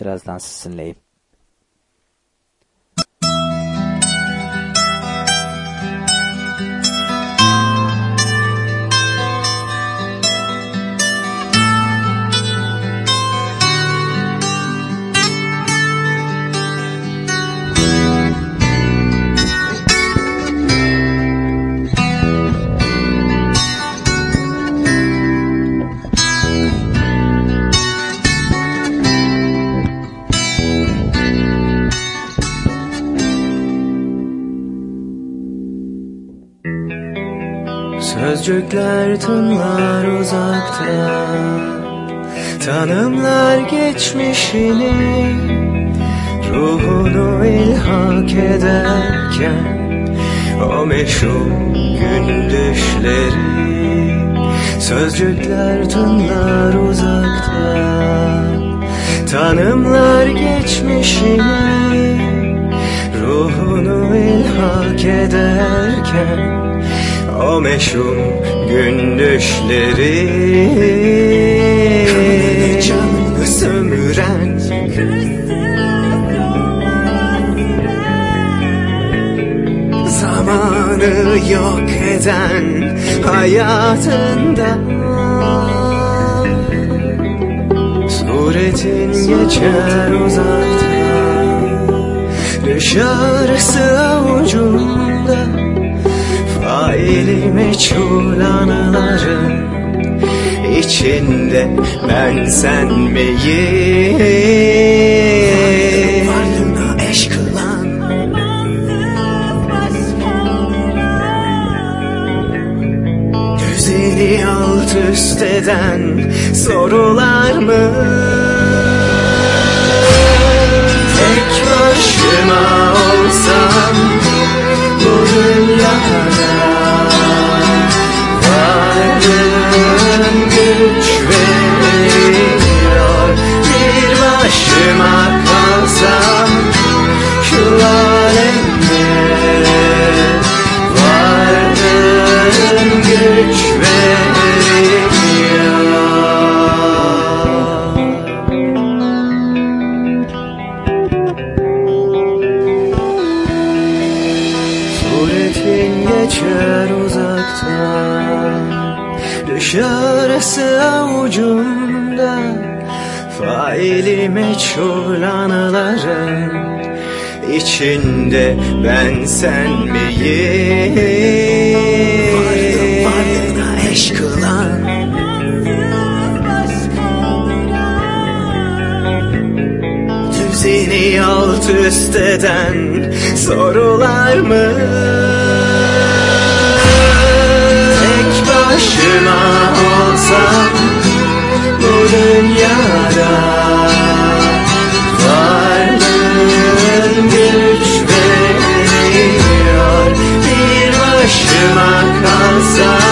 Birazdan sizinleyim. Sözcükler tınlar uzakta. Tanımlar geçmişini Ruhunu ilhak ederken O meşhur gün düşleri Sözcükler tınlar uzakta. Tanımlar geçmişini Ruhunu ilhak ederken o meşhur gün düşleri Canını sömüren Zamanı yok eden hayatında. Suretin geçer uzakta Dışarısı avucunda Faili meçhul anıların içinde ben sen miyim? Varlığına eş kılan Düzeni alt üst eden sorular mı? Tek başıma olsam bu dünyada Varlığın güç veriyor. Bir başıma kalsam şu alemde veriyor Meçhul anıların içinde ben sen miyim? Varlığım varlığına eş kılan Düzeni alt üst eden sorular mı? Tek başıma olsam bu dünyada başıma kalsam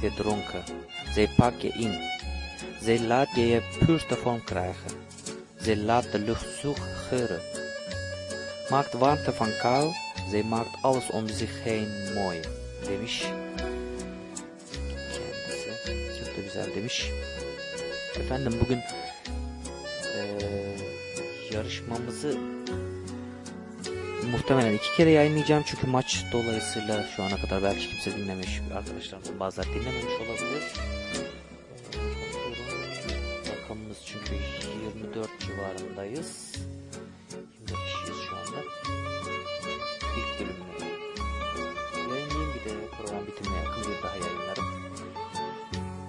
Zij maakt je dronken. Zij pakt je in. Zij laat je je puurste vorm krijgen. Zij laat de lucht zoet geuren. Maakt warmte van kou. Zij maakt alles om zich heen mooi. Demiş. Kendisi. Çok da güzel demiş. Efendim bugün eee, yarışmamızı muhtemelen iki kere yayınlayacağım çünkü maç dolayısıyla şu ana kadar belki kimse dinlemiş arkadaşlarımızın bazıları dinlememiş olabilir. Rakamımız çünkü 24 civarındayız. 24 kişiyiz şu anda. İlk bölümünü yayınlayayım bir de program bitimine yakın bir daha yayınlarım.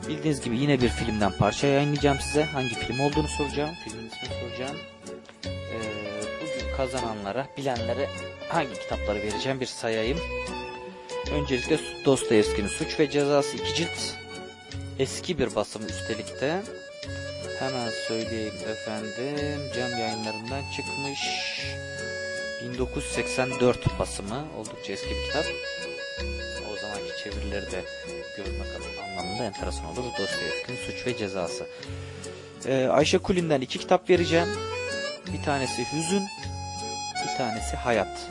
Bildiğiniz gibi yine bir filmden parça yayınlayacağım size. Hangi film olduğunu soracağım. Filmin bugün kazananlara, bilenlere hangi kitapları vereceğim bir sayayım. Öncelikle Dostoyevski'nin Suç ve Cezası 2 cilt. Eski bir basımı üstelik de. Hemen söyleyeyim efendim. Cam yayınlarından çıkmış. 1984 basımı. Oldukça eski bir kitap. O zamanki çevirileri de görmek anlamında enteresan olur. Dostoyevski'nin Suç ve Cezası. Ee, Ayşe Kulin'den iki kitap vereceğim. Bir tanesi Hüzün, bir tanesi Hayat.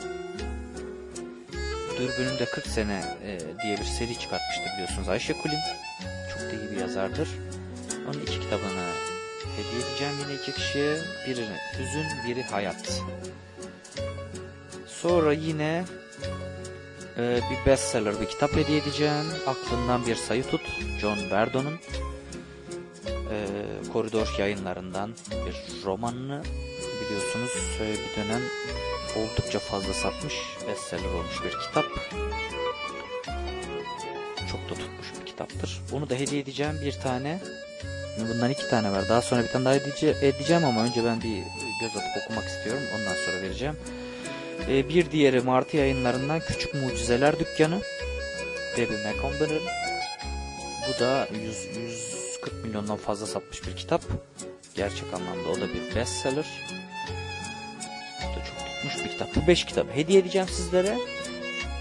Dürbününde 40 sene e, diye bir seri çıkartmıştı biliyorsunuz Ayşe Kulin. Çok da iyi bir yazardır. Onun iki kitabını hediye edeceğim yine iki kişiye. Biri Hüzün, biri Hayat. Sonra yine e, bir bestseller bir kitap hediye edeceğim. Aklından bir sayı tut. John Verdon'un e, koridor yayınlarından bir romanını biliyorsunuz bir dönem oldukça fazla satmış bestseller olmuş bir kitap. Çok da tutmuş bir kitaptır. Bunu da hediye edeceğim bir tane. Bundan iki tane var. Daha sonra bir tane daha edece- edeceğim ama önce ben bir göz atıp okumak istiyorum. Ondan sonra vereceğim. E, bir diğeri Martı yayınlarından Küçük Mucizeler Dükkanı. Debbie McComber'ın. Bu da 100, 140 milyondan fazla satmış bir kitap. Gerçek anlamda o da bir bestseller. Tutmuş bir kitap. Bu 5 kitabı hediye edeceğim sizlere.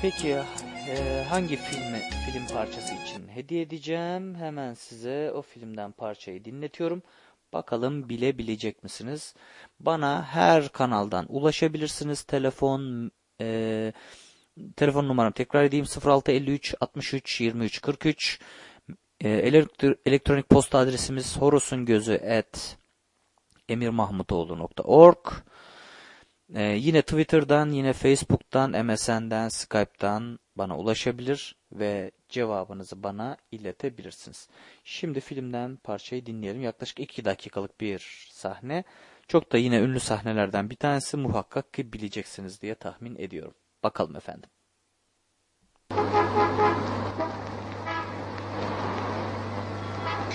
Peki e, hangi filmi, film parçası için hediye edeceğim? Hemen size o filmden parçayı dinletiyorum. Bakalım bilebilecek misiniz? Bana her kanaldan ulaşabilirsiniz. Telefon, e, telefon numaram tekrar edeyim 0653 63 23 43. E, elektro- elektronik posta adresimiz horosungözü at emirmahmutoğlu.org. E, yine Twitter'dan, yine Facebook'tan, MSN'den, Skype'dan bana ulaşabilir ve cevabınızı bana iletebilirsiniz. Şimdi filmden parçayı dinleyelim. Yaklaşık 2 dakikalık bir sahne. Çok da yine ünlü sahnelerden bir tanesi muhakkak ki bileceksiniz diye tahmin ediyorum. Bakalım efendim.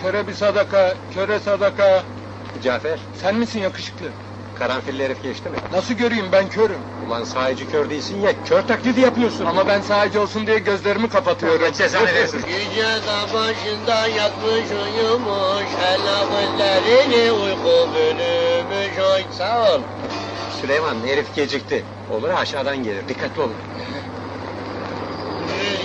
Köre bir sadaka, köre sadaka. Cafer, Sen misin yakışıklı? Karanfilli herif geçti mi? Nasıl göreyim ben körüm. Ulan sahici kör değilsin ya, kör taklidi yapıyorsun. Ama ben sadece olsun diye gözlerimi kapatıyorum. Allah cezanı versin. Yüce dağ başında yatmış uyumuş Helaklerini uyku bölümüş oy Sağ ol Süleyman, herif gecikti. Olur aşağıdan gelir, dikkatli olun.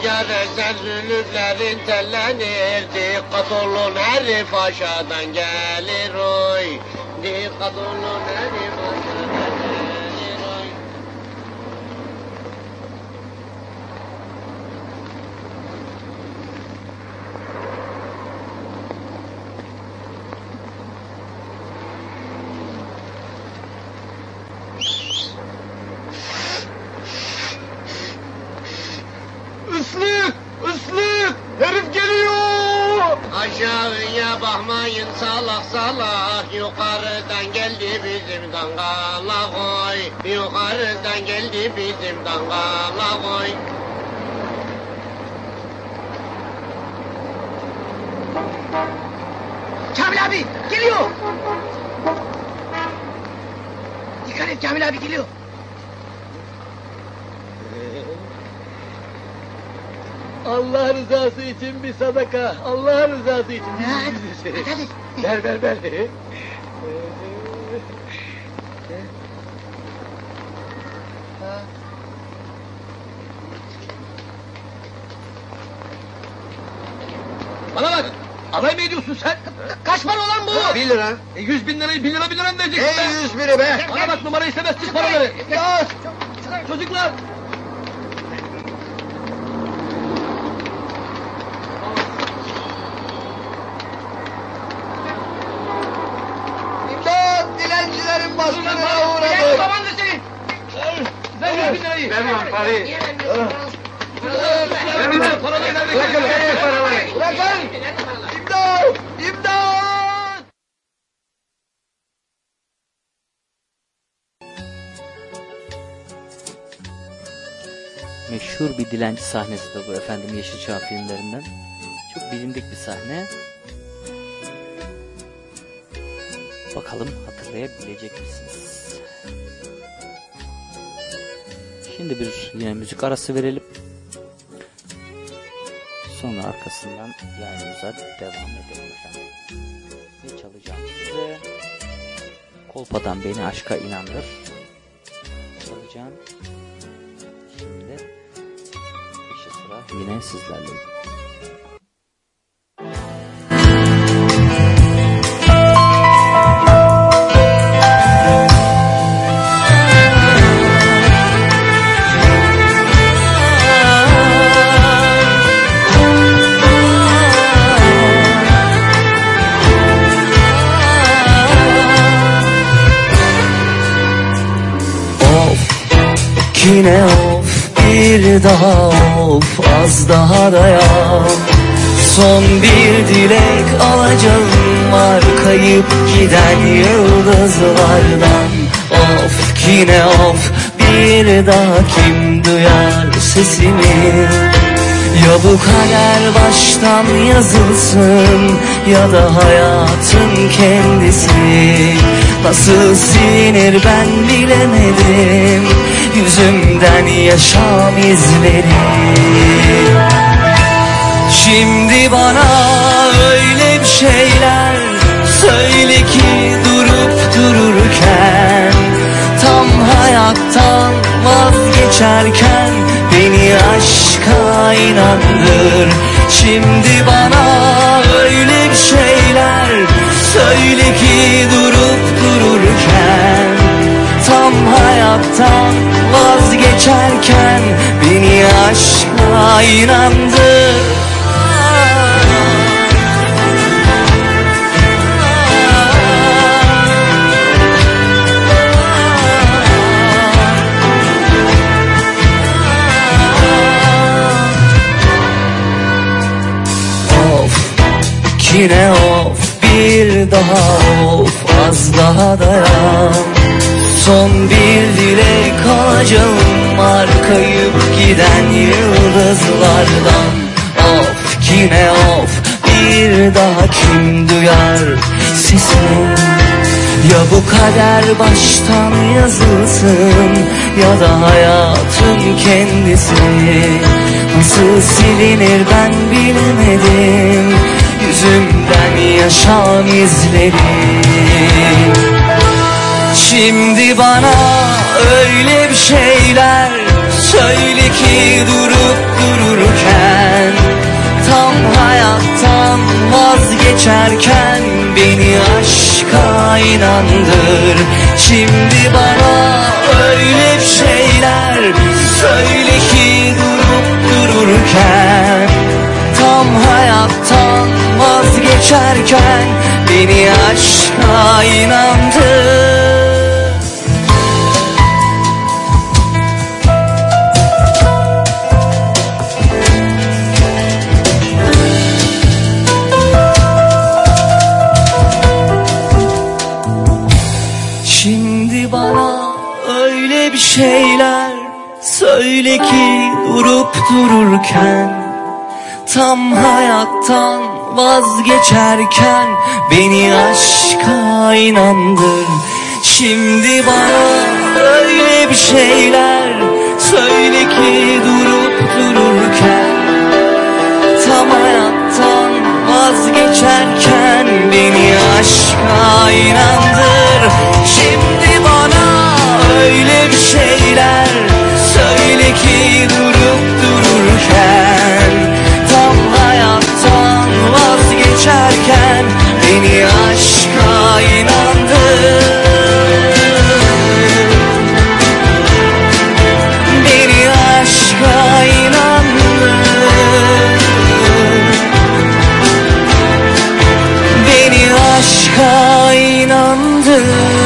Rüzgar eser zülüflerin tellenir Dikkat olun herif aşağıdan gelir oy. Dikkat olun herif aşağıdan gelir oy Islık! Islık! Herif geliyor! Aşağıya bakmayın salak salak Yukarıdan geldi bizim dangala koy Yukarıdan geldi bizim dangala koy Kamil abi geliyor. Dikkat et Kamil abi geliyor. Allah rızası için bir sadaka. Allah rızası için. Hadi, hadi, hadi. Ver ver ver. Bana bak. Alay mı ediyorsun sen? Kaç para olan bu? Bir lira. E, yüz bin lirayı bin lira bin lira mı vereceksin be? Ey yüz biri be. Bana bak numara istemez çık paraları. Ya çocuklar. Paraları ver. Bırakın paraları? Bırakın. İmdat! İmdat! Meşhur bir dilenci sahnesi de bu efendim Yeşilçam filmlerinden. Çok bilindik bir sahne. Bakalım hatırlayabilecek misiniz? Şimdi bir yine müzik arası verelim. Sonra arkasından yayınımıza devam edelim efendim. Ne çalacağım size? Kolpadan beni aşka inandır. Çalacağım. Şimdi peşi sıra yine sizlerle. Yine of bir daha of az daha dayan. Son bir dilek alacağım var kayıp giden yıldızlardan. Of yine of bir daha kim duyar sesimi? Ya bu kader baştan yazılsın ya da hayatın kendisi. Nasıl silinir ben bilemedim yüzümden yaşam izleri. Şimdi bana öyle bir şeyler söyle ki durup dururken Tam hayattan vazgeçerken beni aşka inandır. Şimdi bana öyle bir şeyler söyle ki durup dururken Tam hayattan vazgeçerken beni aşka inandır yine of bir daha of az daha dayan Son bir dilek alacağım var kayıp giden yıldızlardan. Of yine of bir daha kim duyar sesimi ya bu kader baştan yazılsın ya da hayatın kendisi. Nasıl silinir ben bilemedim yüzümden yaşam izleri Şimdi bana öyle bir şeyler söyle ki durup dururken Tam hayattan vazgeçerken beni aşka inandır. Şimdi bana öyle bir şeyler söyle ki durup dururken Tam hayattan vazgeçerken beni aşka inandır dururken Tam hayattan vazgeçerken beni aşka inandır Şimdi bana öyle bir şeyler söyle ki durup dururken Tam hayattan vazgeçerken beni aşka inandır. Şimdi bana öyle bir şeyler dururken Tam hayattan vazgeçerken beni aşka inandır Beni aşka inandır Beni aşka inandır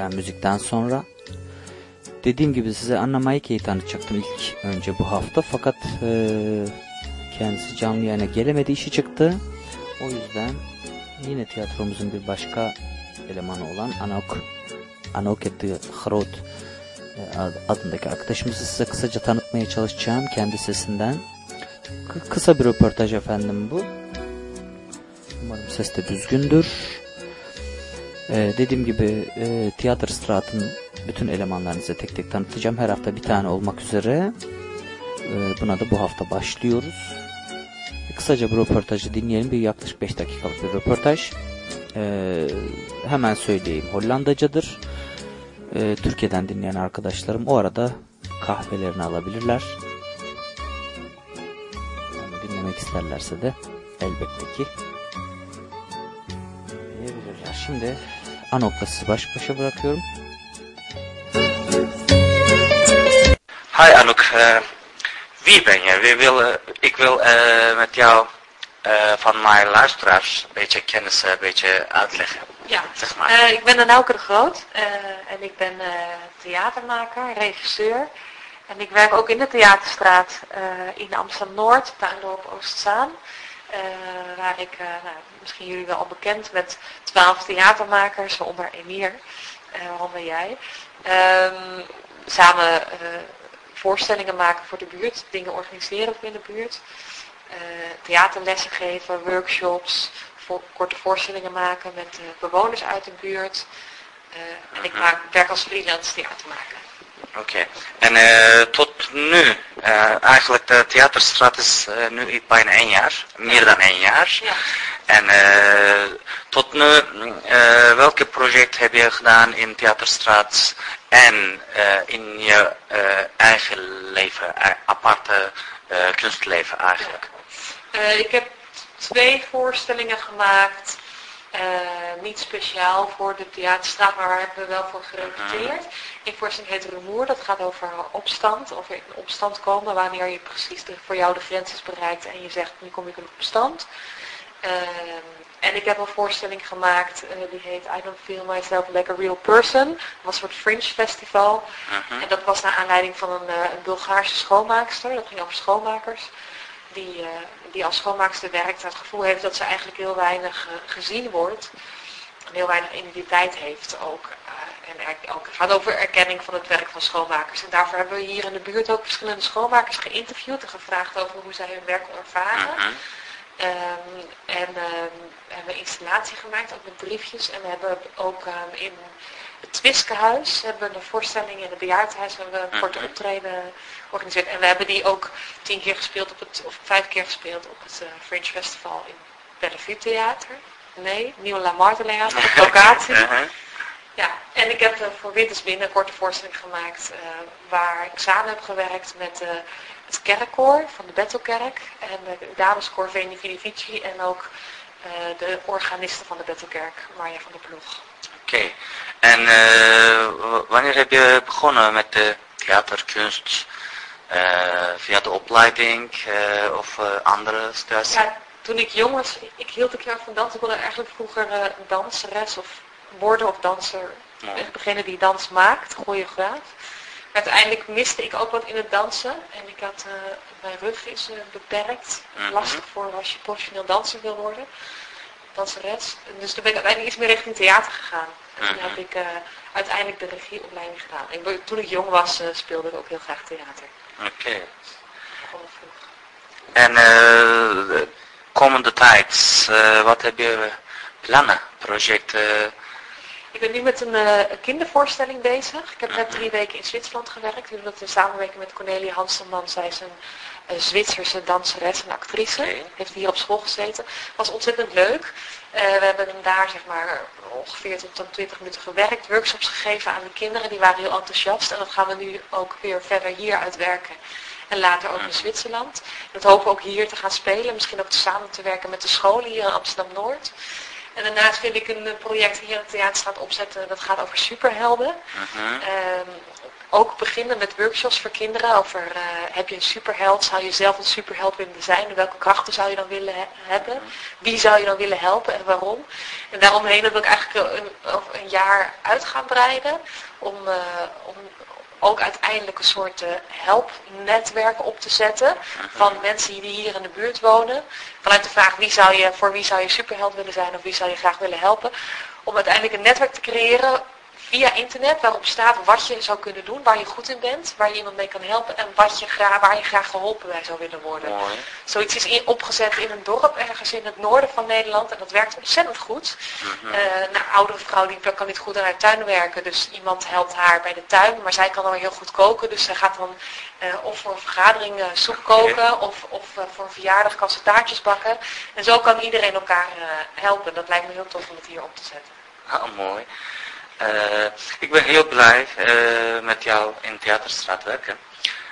güzel müzikten sonra. Dediğim gibi size Anna Maike'yi tanıtacaktım ilk önce bu hafta. Fakat eee, kendisi canlı yayına gelemedi, işi çıktı. O yüzden yine tiyatromuzun bir başka elemanı olan Anok Anoket Hrot e, ad- adındaki arkadaşımızı size kısaca tanıtmaya çalışacağım kendi sesinden. Kı- kısa bir röportaj efendim bu. Umarım ses de düzgündür. Ee, dediğim gibi e, Tiyatro Strat'ın bütün elemanlarını size tek tek tanıtacağım. Her hafta bir tane olmak üzere. Ee, buna da bu hafta başlıyoruz. E, Kısaca bir röportajı dinleyelim. Bir yaklaşık 5 dakikalık bir röportaj. Ee, hemen söyleyeyim. Hollandacadır. Ee, Türkiye'den dinleyen arkadaşlarım o arada kahvelerini alabilirler. Onu dinlemek isterlerse de elbette ki diyebilirler. Şimdi Anok'la sizi baş başa bırakıyorum. Hi Anouk, eh, wie ben je? Wie wil, eh, ik wil eh, met jou eh, van mijn luisteraars een beetje kennis een beetje uitleggen. Ja, Zeg maar. Eh, ik ben Anouke de Groot eh, en ik ben eh, theatermaker, regisseur. En ik werk ook in de Theaterstraat eh, in Amsterdam-Noord, Tuindorp Oostzaan. Eh, waar ik, eh, nou, misschien jullie wel al bekend, met twaalf theatermakers, waaronder Emir, eh waaronder jij. Ehm, samen eh, voorstellingen maken voor de buurt, dingen organiseren in de buurt. Eh, theaterlessen geven, workshops, voor, korte voorstellingen maken met bewoners uit de buurt. En ik maak, werk als freelance theatermaker. Oké. En tot nu, eigenlijk de theaterstraat is nu bijna één jaar, meer dan één jaar. Ja. En eh, tot nu, eh, welke project heb je gedaan in Theaterstraat en eh, in je eigen leven, aparte kunstleven eigenlijk? Ik heb twee voorstellingen gemaakt. niet speciaal voor de theaterstraat, maar waar hebben we wel voor gerepeteerd. Eén voorstelling heet Rumoer, dat gaat over opstand, over in opstand komen, wanneer je precies de, voor jou de grens is bereikt en je zegt, nu kom ik in opstand. Ehm, en ik heb een voorstelling gemaakt, eh, die heet I Don't Feel Myself Like a Real Person. Dat was voor het Fringe Festival. En dat was naar aanleiding van een, eh, een Bulgaarse schoonmaakster, dat ging over schoonmakers die, eh, die als schoonmaakster werkt en het gevoel heeft dat ze eigenlijk heel weinig gezien wordt. En heel weinig identiteit heeft ook. En er, ook, het gaat over erkenning van het werk van schoonmakers. En daarvoor hebben we hier in de buurt ook verschillende schoonmakers geïnterviewd en gevraagd over hoe zij hun werk ervaren. Mhm. Ehm, en ehm, we hebben installatie gemaakt, ook met briefjes. En we hebben ook ehm, in het Twiskehuis hebben we een voorstelling in het bejaardenhuis hebben we een korte Mhm. optreden georganiseerd. En we hebben die ook tien keer gespeeld op het, of vijf keer gespeeld op het eh, Fringe Festival in Bellevue Theater. Nee, Nieuwe La Theater, op locatie. Mhm. Ja, en ik heb voor Wintersbinnen een korte voorstelling gemaakt eh, waar ik samen heb gewerkt met eh, het kerkkoor van de Bethelkerk en de dameskoor Veni Vidi Vici en ook eh, de organisten van de Bethelkerk, Marja van der Ploeg. Oké. En eh, wanneer heb je begonnen met de theaterkunst? Eh, via de opleiding of andere situatie? Ja, toen ik jong was, ik hield een keer van dansen. Ik wilde eigenlijk vroeger danseres of worden of danser. Mooi. Degene die dans maakt, choreograaf. Uiteindelijk miste ik ook wat in het dansen. En ik had, uh, mijn rug is uh, beperkt. Mhm. Lastig voor als je professioneel danser wil worden. Danseres. Dus toen ben ik uiteindelijk iets meer richting theater gegaan. En toen Mhm. heb ik uh, uiteindelijk de regieopleiding gedaan. Ik, toen ik jong was, speelde ik ook heel graag theater. Oké. Vroeg. En eh, de komende tijd, eh, wat heb je plannen, projecten? Ik ben nu met een eh, kindervoorstelling bezig. Ik heb net drie weken in Zwitserland gewerkt. We doen dat in samenwerking met Cornelia Hanselman. Zij is een, een Zwitserse danseres en actrice. Heeft hier op school gezeten. Was ontzettend leuk. Eh, we hebben daar zeg maar ongeveer tot dan 20 minuten gewerkt. Workshops gegeven aan de kinderen. Die waren heel enthousiast. En dat gaan we nu ook weer verder hier uitwerken. En later ook in Zwitserland. Dat hopen we ook hier te gaan spelen. Misschien ook samen te werken met de scholen hier in Amsterdam-Noord. En daarnaast wil ik een project hier in het theaterstraat opzetten. Dat gaat over superhelden. Mhm. Ehm, ook beginnen met workshops voor kinderen over eh, heb je een superheld, zou je zelf een superheld willen zijn welke krachten zou je dan willen he- hebben, wie zou je dan willen helpen en waarom. En daaromheen wil ik eigenlijk een, een jaar uit gaan breiden om, eh, om ook uiteindelijk een soort helpnetwerk op te zetten van mensen die hier in de buurt wonen. Vanuit de vraag wie zou je, voor wie zou je superheld willen zijn of wie zou je graag willen helpen. Om uiteindelijk een netwerk te creëren via internet waarop staat wat je zou kunnen doen, waar je goed in bent, waar je iemand mee kan helpen en wat je graag, waar je graag geholpen bij zou willen worden. Mooi. Zoiets is in- opgezet in een dorp ergens in het noorden van Nederland en dat werkt ontzettend goed. Mhm. Eh, nou, een oudere vrouw die kan niet goed aan haar tuin werken, dus iemand helpt haar bij de tuin, maar zij kan dan heel goed koken, dus zij gaat dan eh, of voor een vergadering eh, soep koken of, of voor een verjaardag kan ze taartjes bakken. En zo kan iedereen elkaar helpen. Dat lijkt me heel tof om het hier op te zetten. Ah, mooi. Eh, ik ben heel blij eh, met jou in Theaterstraat werken.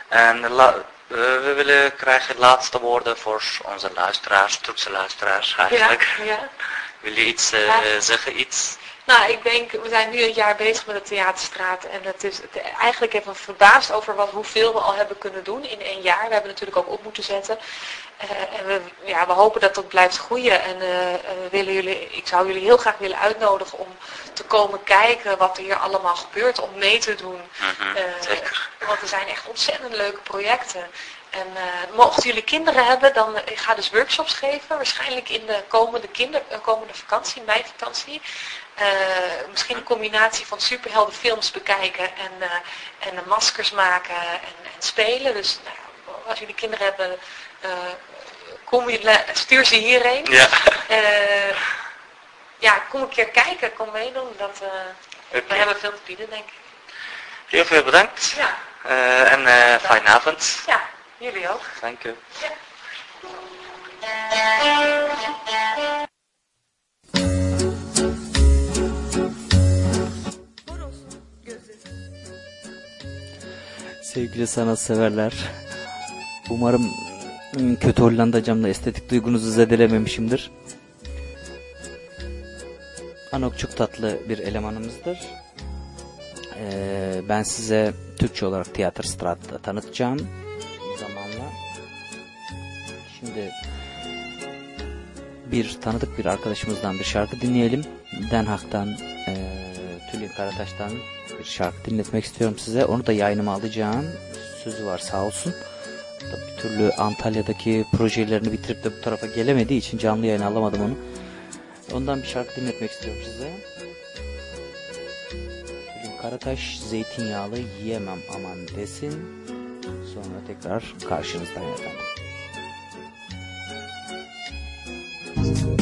En la- eh, we willen krijgen laatste woorden voor onze luisteraars, Turkse luisteraars eigenlijk. Ja, ja. Wil je iets zeggen, iets? Nou, ik denk, we zijn nu een jaar bezig met de theaterstraat. En het is het, eigenlijk even verbaasd over wat, hoeveel we al hebben kunnen doen in één jaar. We hebben natuurlijk ook op moeten zetten. Eh, en we, ja, we hopen dat dat blijft groeien. En eh, eh, we willen jullie, ik zou jullie heel graag willen uitnodigen om te komen kijken wat er hier allemaal gebeurt. Om mee te doen. Mhm, zeker. Want er zijn echt ontzettend leuke projecten. En eh, mochten jullie kinderen hebben, dan ik ga dus workshops geven. Waarschijnlijk in de komende, kinder, komende vakantie, meivakantie. Eh, misschien een combinatie van superheldenfilms bekijken en, eh, en maskers maken en, en spelen. Dus nou, ja, als jullie kinderen hebben, eh, kom je, stuur ze hierheen. Ja. Ja, kom een keer kijken, kom meedoen. Dat. We hebben veel te bieden, denk ik. Heel veel bedankt. Ja, en fijne avond. ja jullie ook. Dank u. Kor Sevgili sanatseverler, umarım hmm, kötü Hollandacamla estetik duygunuzu zedelememişimdir. Anok çok tatlı bir elemanımızdır. Ee, ben size Türkçe olarak Tiyatro Strat'ta tanıtacağım zamanla. Şimdi bir tanıdık bir arkadaşımızdan bir şarkı dinleyelim. Den Haag'dan, e, Tülin Karataş'tan bir şarkı dinletmek istiyorum size. Onu da yayınıma alacağım. Sözü var sağ olsun. Bir türlü Antalya'daki projelerini bitirip de bu tarafa gelemediği için canlı yayın alamadım onu. Ondan bir şarkı dinletmek istiyorum size. Tülin Karataş zeytinyağlı yiyemem aman desin. Sonra tekrar karşınızdayım efendim. Zeytinyağlı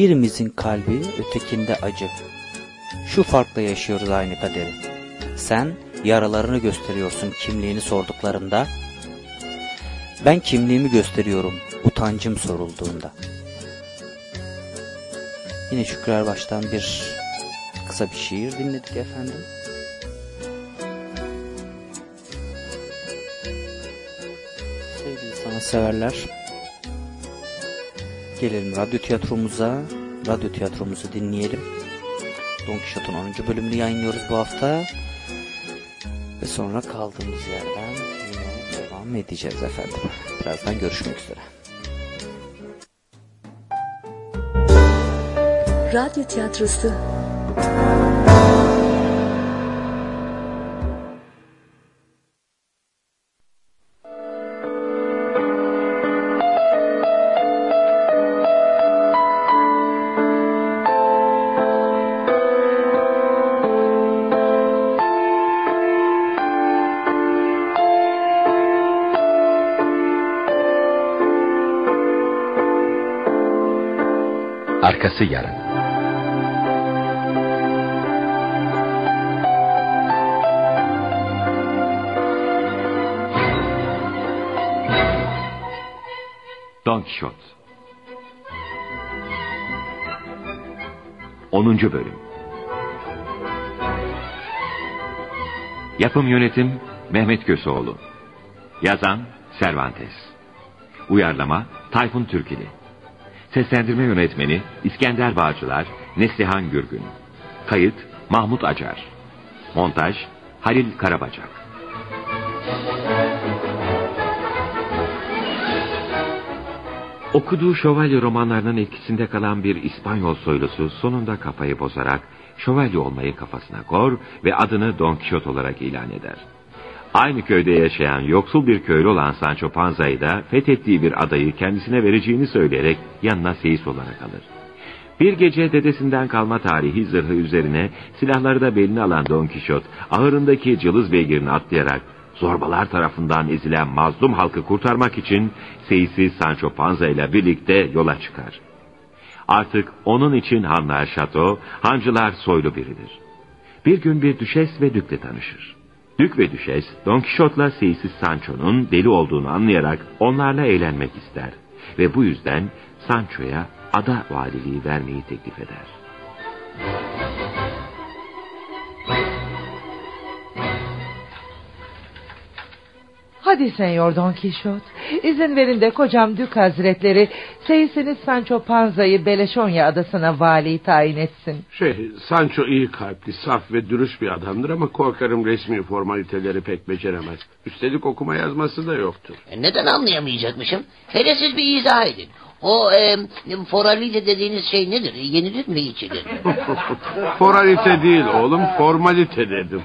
Birimizin kalbi ötekinde acı. Şu farkla yaşıyoruz aynı kaderi. Sen yaralarını gösteriyorsun kimliğini sorduklarında. Ben kimliğimi gösteriyorum utancım sorulduğunda. Yine Şükrü Erbaş'tan bir kısa bir şiir dinledik efendim. Sevgili sanatseverler, gelelim radyo tiyatromuza, radyo tiyatromuzu dinleyelim. Don Quixote'un 10. bölümünü yayınlıyoruz bu hafta. Ve sonra kaldığımız yerden devam edeceğiz efendim. Birazdan görüşmek üzere. Radyo tiyatrosu Arkası yarın. Don Quixote 10. Bölüm Yapım Yönetim Mehmet Köseoğlu Yazan Cervantes Uyarlama Tayfun Türkili Seslendirme Yönetmeni İskender Bağcılar Neslihan Gürgün. Kayıt Mahmut Acar. Montaj Halil Karabacak. Okuduğu şövalye romanlarının etkisinde kalan bir İspanyol soylusu sonunda kafayı bozarak şövalye olmayı kafasına kor ve adını Don Quixote olarak ilan eder. Aynı köyde yaşayan yoksul bir köylü olan Sancho Panza'yı da fethettiği bir adayı kendisine vereceğini söyleyerek yanına seyis olarak alır. Bir gece dedesinden kalma tarihi zırhı üzerine silahları da beline alan Don Kişot ahırındaki cılız beygirini atlayarak zorbalar tarafından ezilen mazlum halkı kurtarmak için seyisi Sancho Panza ile birlikte yola çıkar. Artık onun için hanlar şato, hancılar soylu biridir. Bir gün bir düşes ve dükle tanışır. Dük ve düşes Don Kişot'la seyisi Sancho'nun deli olduğunu anlayarak onlarla eğlenmek ister. Ve bu yüzden Sancho'ya ada valiliği vermeyi teklif eder. Hadi Senyor Don Kişot. İzin verin de kocam Dük Hazretleri seyisiniz Sancho Panza'yı Beleşonya adasına vali tayin etsin. Şey, Sancho iyi kalpli, saf ve dürüst bir adamdır ama korkarım resmi formaliteleri pek beceremez. Üstelik okuma yazması da yoktur. E, Neden anlayamayacakmışım? Hele siz bir izah edin. O e, foralite dediğiniz şey nedir? Yenilir mi içilir? Formalite değil oğlum, formalite dedim.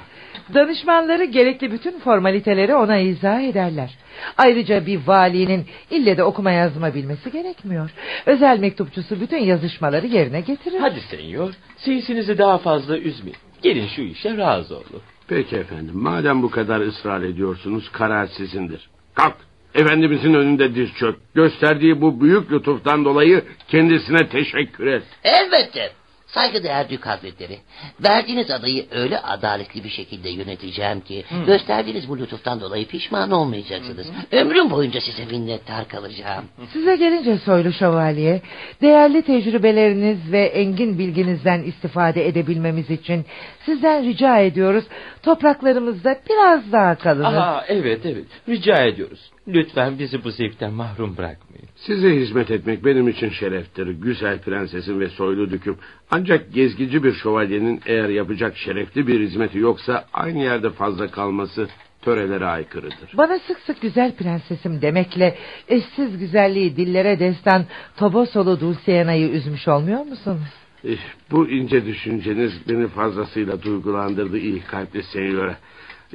Danışmanları gerekli bütün formaliteleri ona izah ederler. Ayrıca bir valinin ille de okuma yazma bilmesi gerekmiyor. Özel mektupçusu bütün yazışmaları yerine getirir. Hadi senyor, seyisinizi daha fazla üzmeyin. Gelin şu işe razı olun. Peki efendim, madem bu kadar ısrar ediyorsunuz, karar sizindir. Kalk, efendimizin önünde diz çök. Gösterdiği bu büyük lütuftan dolayı kendisine teşekkür et. Elbette. Saygıdeğer Dük Hazretleri, verdiğiniz adayı öyle adaletli bir şekilde yöneteceğim ki... ...gösterdiğiniz bu lütuftan dolayı pişman olmayacaksınız. Ömrüm boyunca size minnettar kalacağım. Size gelince soylu şövalye, değerli tecrübeleriniz ve engin bilginizden istifade edebilmemiz için sizden rica ediyoruz topraklarımızda biraz daha kalınız. Aha evet evet rica ediyoruz. Lütfen bizi bu zevkten mahrum bırakmayın. Size hizmet etmek benim için şereftir. Güzel prensesim ve soylu düküm. Ancak gezgici bir şövalyenin eğer yapacak şerefli bir hizmeti yoksa... ...aynı yerde fazla kalması törelere aykırıdır. Bana sık sık güzel prensesim demekle eşsiz güzelliği dillere destan Tobosolu Dulciana'yı üzmüş olmuyor musunuz? Eh, Bu ince düşünceniz beni fazlasıyla duygulandırdı iyi kalpli senyora.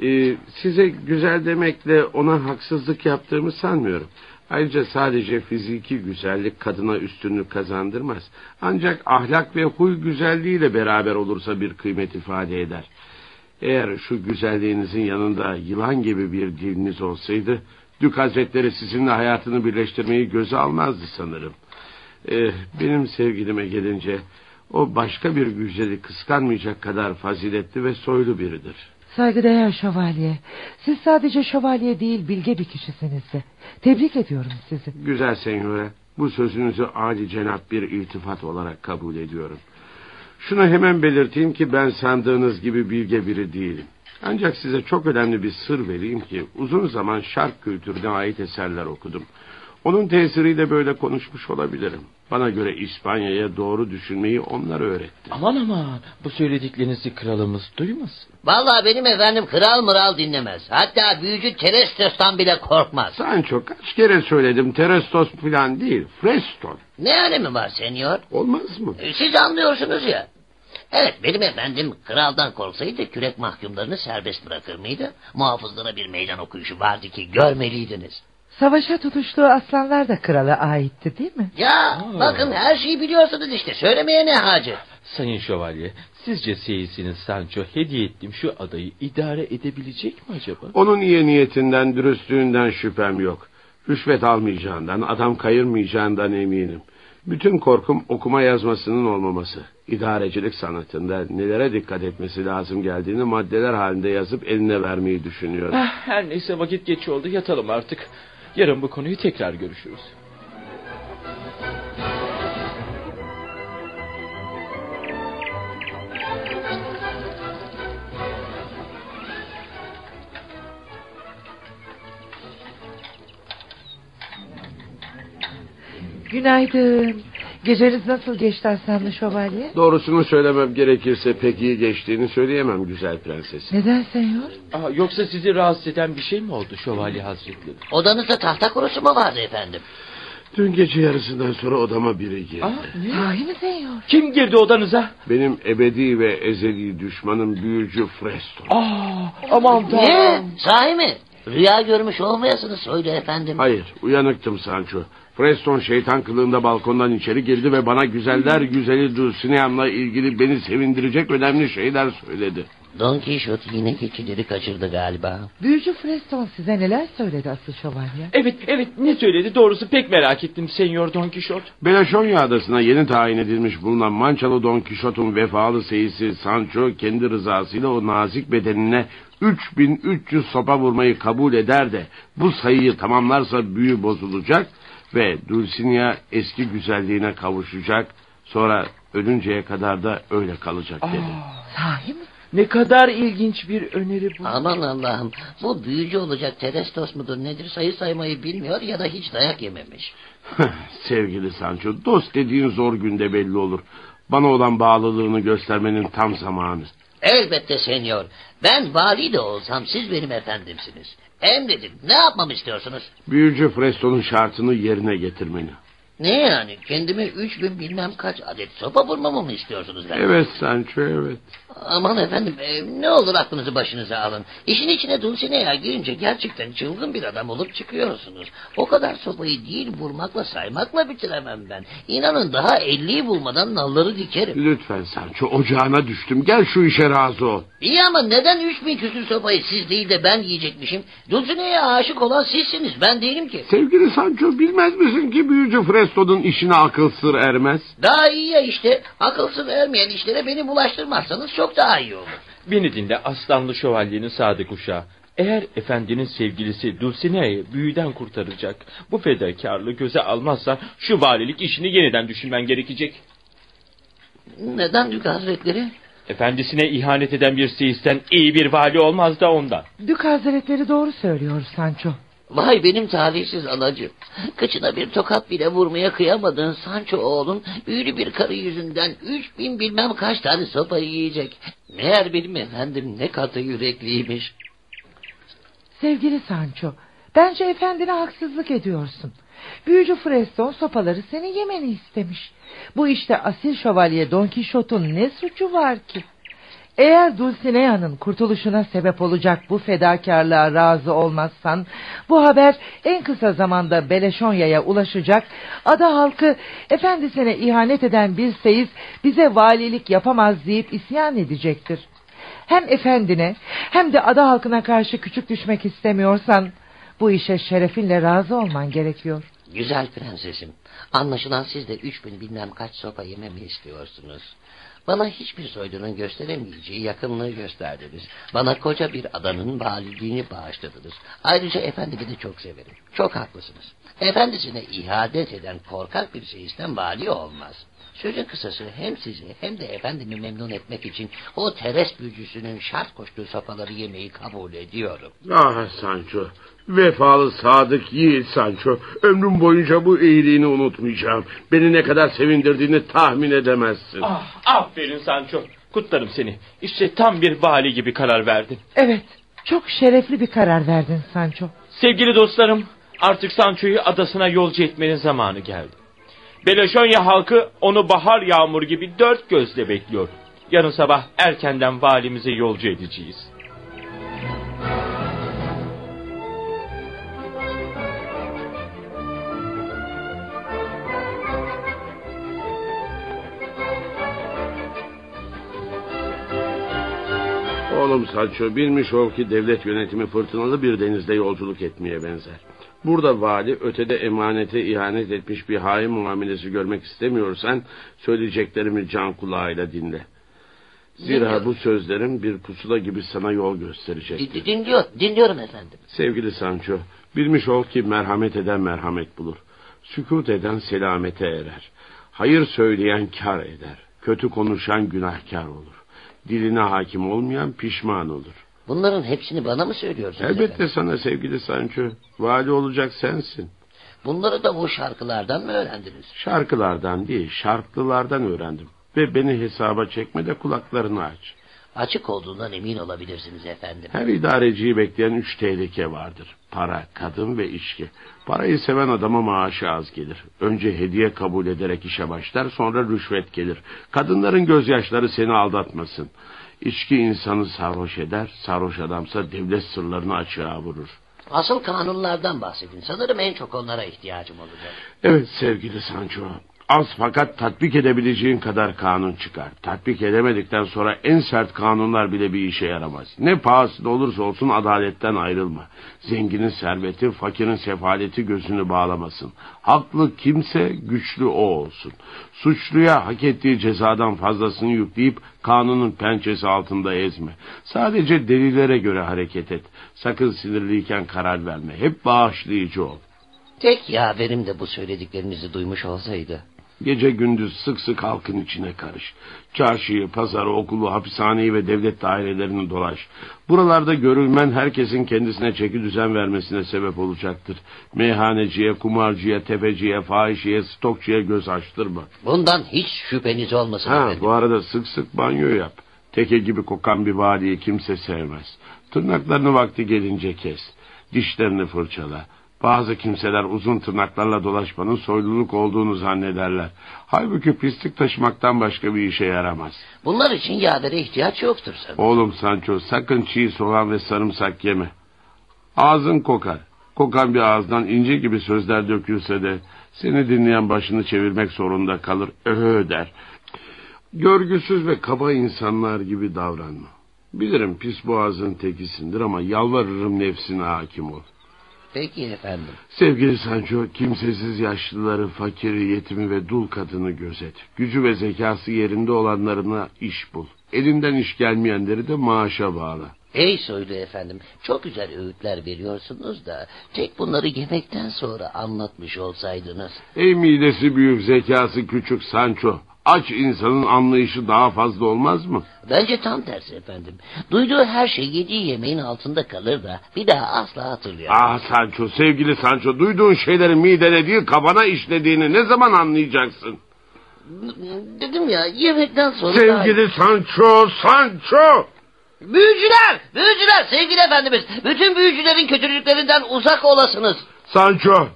Ee, size güzel demekle ona haksızlık yaptığımı sanmıyorum. Ayrıca sadece fiziki güzellik kadına üstünlük kazandırmaz. Ancak ahlak ve huy güzelliğiyle beraber olursa bir kıymet ifade eder. Eğer şu güzelliğinizin yanında yılan gibi bir diliniz olsaydı... ...Dük Hazretleri sizinle hayatını birleştirmeyi göze almazdı sanırım. Ee, benim sevgilime gelince... ...o başka bir güzeli kıskanmayacak kadar faziletli ve soylu biridir. Saygıdeğer şövalye. Siz sadece şövalye değil bilge bir kişisiniz de. Tebrik ediyorum sizi. Güzel senyora, bu sözünüzü âli cenap bir iltifat olarak kabul ediyorum. Şunu hemen belirteyim ki ben sandığınız gibi bilge biri değilim. Ancak size çok önemli bir sır vereyim ki uzun zaman şark kültürüne ait eserler okudum. Onun tesiriyle böyle konuşmuş olabilirim. Bana göre İspanya'ya doğru düşünmeyi onlar öğretti. Aman aman bu söylediklerinizi kralımız duymasın. Vallahi benim efendim kral mıral dinlemez. Hatta büyücü Terestos'tan bile korkmaz. Sancho kaç kere söyledim Terestos falan değil Freston. Ne önemi var senyor? Olmaz mı? E, Siz anlıyorsunuz ya. Evet benim efendim kraldan korksaydı kürek mahkumlarını serbest bırakır mıydı? Muhafızlara bir meydan okuyuşu vardı ki görmeliydiniz. Savaşa tutuştuğu aslanlar da krala aitti değil mi? Ya bakın her şeyi biliyorsunuz işte söylemeye ne hacet. Sayın Şövalye sizce seyisiniz Sancho hediye ettiğim şu adayı idare edebilecek mi acaba? Onun iyi niyetinden, dürüstlüğünden şüphem yok. Rüşvet almayacağından, adam kayırmayacağından eminim. Bütün korkum okuma yazmasının olmaması. İdarecilik sanatında nelere dikkat etmesi lazım geldiğini maddeler halinde yazıp eline vermeyi düşünüyorum. Ah, her neyse vakit geç oldu yatalım artık. Yarın bu konuyu tekrar görüşürüz. Günaydın. Geceniz nasıl geçti Aslanlı Şövalye? Doğrusunu söylemem gerekirse pek iyi geçtiğini söyleyemem güzel prenses. Neden senyor? Aa, yoksa sizi rahatsız eden bir şey mi oldu Şövalye Hazretleri? Odanızda tahta kurusu mu vardı efendim? Dün gece yarısından sonra odama biri girdi. Sahi mi senyor? Kim girdi odanıza? Benim ebedi ve ezeli düşmanım büyücü Freston. Aa, aman Ne? tanrım. Sahi mi? Rüya görmüş olmayasınız söyle efendim. Hayır, uyanıktım Sancho. Preston şeytan kılığında balkondan içeri girdi ve bana güzeller güzeli Dulcinea'mla ilgili beni sevindirecek önemli şeyler söyledi. Don Quixote yine keçileri kaçırdı galiba. Büyücü Freston size neler söyledi asıl şövalye? Evet evet ne söyledi doğrusu pek merak ettim Senyor Don Kişot. Belaşonya adasına yeni tayin edilmiş bulunan Mançalı Don Quixote'un vefalı seyisi Sancho kendi rızasıyla o nazik bedenine 3300 sopa vurmayı kabul eder de bu sayıyı tamamlarsa büyü bozulacak ve Dulcinea eski güzelliğine kavuşacak sonra ölünceye kadar da öyle kalacak dedi. Sahi mi? Ne kadar ilginç bir öneri bu. Aman Allah'ım bu büyücü olacak Terestos mudur nedir sayı saymayı bilmiyor ya da hiç dayak yememiş. Sevgili Sancho dost dediğin zor günde belli olur. Bana olan bağlılığını göstermenin tam zamanı. Elbette senyor. Ben vali de olsam siz benim efendimsiniz. Emredin ne yapmamı istiyorsunuz? Büyücü Freston'un şartını yerine getirmeni. Ne yani kendime üç bin bilmem kaç adet sopa vurmamı mı istiyorsunuz ben? Evet Sancho evet. Aman efendim e, ne olur aklınızı başınıza alın. İşin içine Dulcinea girince gerçekten çılgın bir adam olup çıkıyorsunuz. O kadar sopayı değil vurmakla saymakla bitiremem ben. İnanın daha elliyi bulmadan nalları dikerim. Lütfen Sancho ocağına düştüm. Gel şu işe razı ol. İyi ama neden üç bin küsür sopayı siz değil de ben yiyecekmişim? Dulcinea'ya aşık olan sizsiniz ben değilim ki. Sevgili Sancho bilmez misin ki büyücü Freston'un işine akıl sır ermez? Daha iyi ya işte. Akılsız ermeyen işlere beni bulaştırmazsanız çok daha iyi olur. Beni dinle aslanlı şövalyenin sadık uşağı. Eğer efendinin sevgilisi Dulcinea'yı büyüden kurtaracak, bu fedakarlığı göze almazsan şu valilik işini yeniden düşünmen gerekecek. Neden Dük Hazretleri? Efendisine ihanet eden bir seisten iyi bir vali olmaz da ondan. Dük Hazretleri doğru söylüyor Sancho. Vay benim talihsiz anacığım. Kıçına bir tokat bile vurmaya kıyamadığın Sancho oğlun büyülü bir karı yüzünden üç bin bilmem kaç tane sopa yiyecek. Meğer benim efendim ne katı yürekliymiş. Sevgili Sancho, bence efendine haksızlık ediyorsun. Büyücü Freston sopaları seni yemeni istemiş. Bu işte asil şövalye Don Quixote'un ne suçu var ki? Eğer Dulcinea'nın kurtuluşuna sebep olacak bu fedakarlığa razı olmazsan, bu haber en kısa zamanda Beleşonya'ya ulaşacak, ada halkı efendisine ihanet eden bir seyis bize valilik yapamaz deyip isyan edecektir. Hem efendine hem de ada halkına karşı küçük düşmek istemiyorsan, bu işe şerefinle razı olman gerekiyor. Güzel prensesim. Anlaşılan siz de üç bin bilmem kaç sopa yememi istiyorsunuz. Bana hiçbir soydunun gösteremeyeceği yakınlığı gösterdiniz. Bana koca bir adanın valiliğini bağışladınız. Ayrıca efendimi de çok severim. Çok haklısınız. Efendisine ihadet eden korkak bir seyisten vali olmaz. Sözün kısası hem sizi hem de efendimi memnun etmek için o teres büyücüsünün şart koştuğu sopaları yemeyi kabul ediyorum. Ah Sancho, vefalı sadık yiğit Sancho. Ömrüm boyunca bu iyiliğini unutmayacağım. Beni ne kadar sevindirdiğini tahmin edemezsin. Ah, aferin Sancho. Kutlarım seni. İşte tam bir vali gibi karar verdin. Evet, çok şerefli bir karar verdin Sancho. Sevgili dostlarım, artık Sancho'yu adasına yolcu etmenin zamanı geldi. Beleşonya halkı onu bahar yağmur gibi dört gözle bekliyor. Yarın sabah erkenden valimize yolcu edeceğiz. Oğlum Sancho bilmiş ol ki devlet yönetimi fırtınalı bir denizde yolculuk etmeye benzer. Burada vali ötede emanete ihanet etmiş bir hain muamelesi görmek istemiyorsan söyleyeceklerimi can kulağıyla dinle. Zira bu sözlerim bir pusula gibi sana yol gösterecektir. Din- Dinliyor, dinliyorum efendim. Sevgili Sancho, bilmiş ol ki merhamet eden merhamet bulur. Sükut eden selamete erer. Hayır söyleyen kar eder. Kötü konuşan günahkar olur. Diline hakim olmayan pişman olur. Bunların hepsini bana mı söylüyorsunuz Elbette efendim? sana sevgili Sancho. Vali olacak sensin. Bunları da bu şarkılardan mı öğrendiniz? Şarkılardan değil, şarklılardan öğrendim. Ve beni hesaba çekme de kulaklarını aç. Açık olduğundan emin olabilirsiniz efendim. Her idareciyi bekleyen üç tehlike vardır. Para, kadın ve içki. Parayı seven adama maaşı az gelir. Önce hediye kabul ederek işe başlar, sonra rüşvet gelir. Kadınların gözyaşları seni aldatmasın. İçki insanı sarhoş eder, sarhoş adamsa devlet sırlarını açığa vurur. Asıl kanunlardan bahsedin. Sanırım en çok onlara ihtiyacım olacak. Evet sevgili Sancho. Az fakat tatbik edebileceğin kadar kanun çıkar. Tatbik edemedikten sonra en sert kanunlar bile bir işe yaramaz. Ne pahasına olursa olsun adaletten ayrılma. Zenginin serveti, fakirin sefaleti gözünü bağlamasın. Haklı kimse güçlü o olsun. Suçluya hak ettiği cezadan fazlasını yükleyip kanunun pençesi altında ezme. Sadece delillere göre hareket et. Sakın sinirliyken karar verme. Hep bağışlayıcı ol. Tek yaverim de bu söylediklerinizi duymuş olsaydı. Gece gündüz sık sık halkın içine karış. Çarşıyı, pazarı, okulu, hapishaneyi ve devlet dairelerini dolaş. Buralarda görülmen herkesin kendisine çeki düzen vermesine sebep olacaktır. Meyhaneciye, kumarcıya, tefeciye, fahişeye, stokçuya göz açtırma. Bundan hiç şüpheniz olmasın Ha, efendim. bu arada sık sık banyo yap. Teke gibi kokan bir valiyi kimse sevmez. Tırnaklarını vakti gelince kes. Dişlerini fırçala. Bazı kimseler uzun tırnaklarla dolaşmanın soyluluk olduğunu zannederler. Halbuki pislik taşımaktan başka bir işe yaramaz. Bunlar için yavere ihtiyaç yoktur sanırım. Oğlum Sancho sakın çiğ soğan ve sarımsak yeme. Ağzın kokar. Kokan bir ağızdan ince gibi sözler dökülse de seni dinleyen başını çevirmek zorunda kalır. Öhö der. Görgüsüz ve kaba insanlar gibi davranma. Bilirim pis boğazın tekisindir ama yalvarırım nefsine hakim ol. Peki efendim. Sevgili Sancho, kimsesiz yaşlıları, fakiri, yetimi ve dul kadını gözet. Gücü ve zekası yerinde olanlarına iş bul. Elinden iş gelmeyenleri de maaşa bağla. Ey soylu efendim, çok güzel öğütler veriyorsunuz da tek bunları yemekten sonra anlatmış olsaydınız. Ey midesi büyük, zekası küçük Sancho. Aç insanın anlayışı daha fazla olmaz mı? Bence tam tersi efendim. Duyduğu her şey yediği yemeğin altında kalır da bir daha asla hatırlayamaz. Ah Sancho, sevgili Sancho, duyduğun şeylerin midene değil kabana işlediğini ne zaman anlayacaksın? Dedim ya yemekten sonra... Sevgili Sancho, Sancho! Büyücüler! Büyücüler sevgili efendimiz! Bütün büyücülerin kötülüklerinden uzak olasınız. Sancho!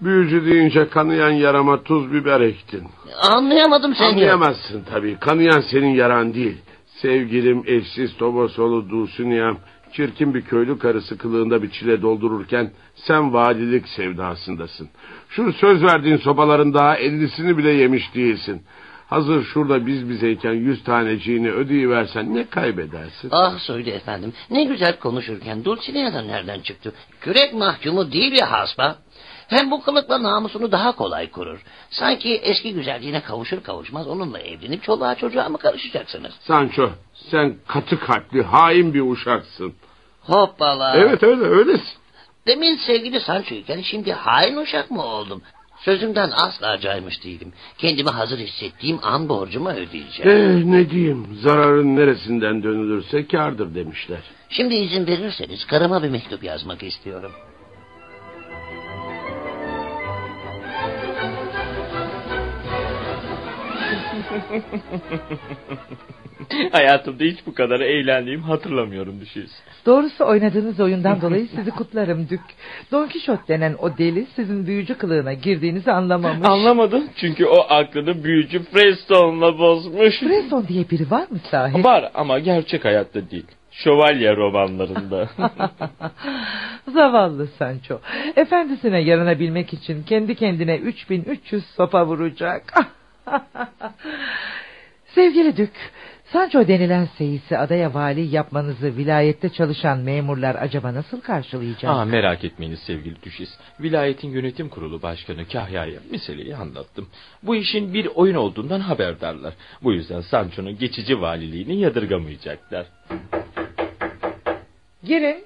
Büyücü deyince kanayan yarama tuz biber ektin. Anlayamadım seni. Anlayamazsın tabii. Kanayan senin yaran değil. Sevgilim eşsiz Tobosolu Dulcineyam çirkin bir köylü karısı kılığında bir çile doldururken sen valilik sevdasındasın. Şu söz verdiğin sopaların daha ellisini bile yemiş değilsin. Hazır şurada biz bizeyken yüz taneciğini ödeyiversen ne kaybedersin? Ah söyle efendim. Ne güzel konuşurken Dulcinea'dan nereden çıktı? Kürek mahkumu değil ya hasba. Hem bu kılıkla namusunu daha kolay korur. Sanki eski güzelliğine kavuşur kavuşmaz onunla evlenip çoluğa çocuğa mı karışacaksınız? Sancho sen katı kalpli hain bir uşaksın. Hoppala. Evet öyle öylesin. Demin sevgili Sancho'yken şimdi hain uşak mı oldum? Sözümden asla caymış değilim. Kendimi hazır hissettiğim an borcumu ödeyeceğim. Eh ne diyeyim zararın neresinden dönülürse kârdır demişler. Şimdi izin verirseniz karıma bir mektup yazmak istiyorum. Hayatımda hiç bu kadar eğlendiğimi hatırlamıyorum düşüyorsun. Doğrusu oynadığınız oyundan dolayı sizi kutlarım Dük. Don Kişot denen o deli sizin büyücü kılığına girdiğinizi anlamamış. Anlamadım çünkü o aklını büyücü Frestone'la bozmuş. Preston diye biri var mı sahi? Var ama gerçek hayatta değil. Şövalye romanlarında. Zavallı Sancho. Efendisine yaranabilmek için kendi kendine 3300 sopa vuracak. Sevgili Dük, Sancho denilen seyisi adaya vali yapmanızı vilayette çalışan memurlar acaba nasıl karşılayacak? Aa, merak etmeyiniz sevgili düşiz. Vilayetin yönetim kurulu başkanı Kahya'ya meseleyi anlattım. Bu işin bir oyun olduğundan haberdarlar. Bu yüzden Sancho'nun geçici valiliğini yadırgamayacaklar. Girin.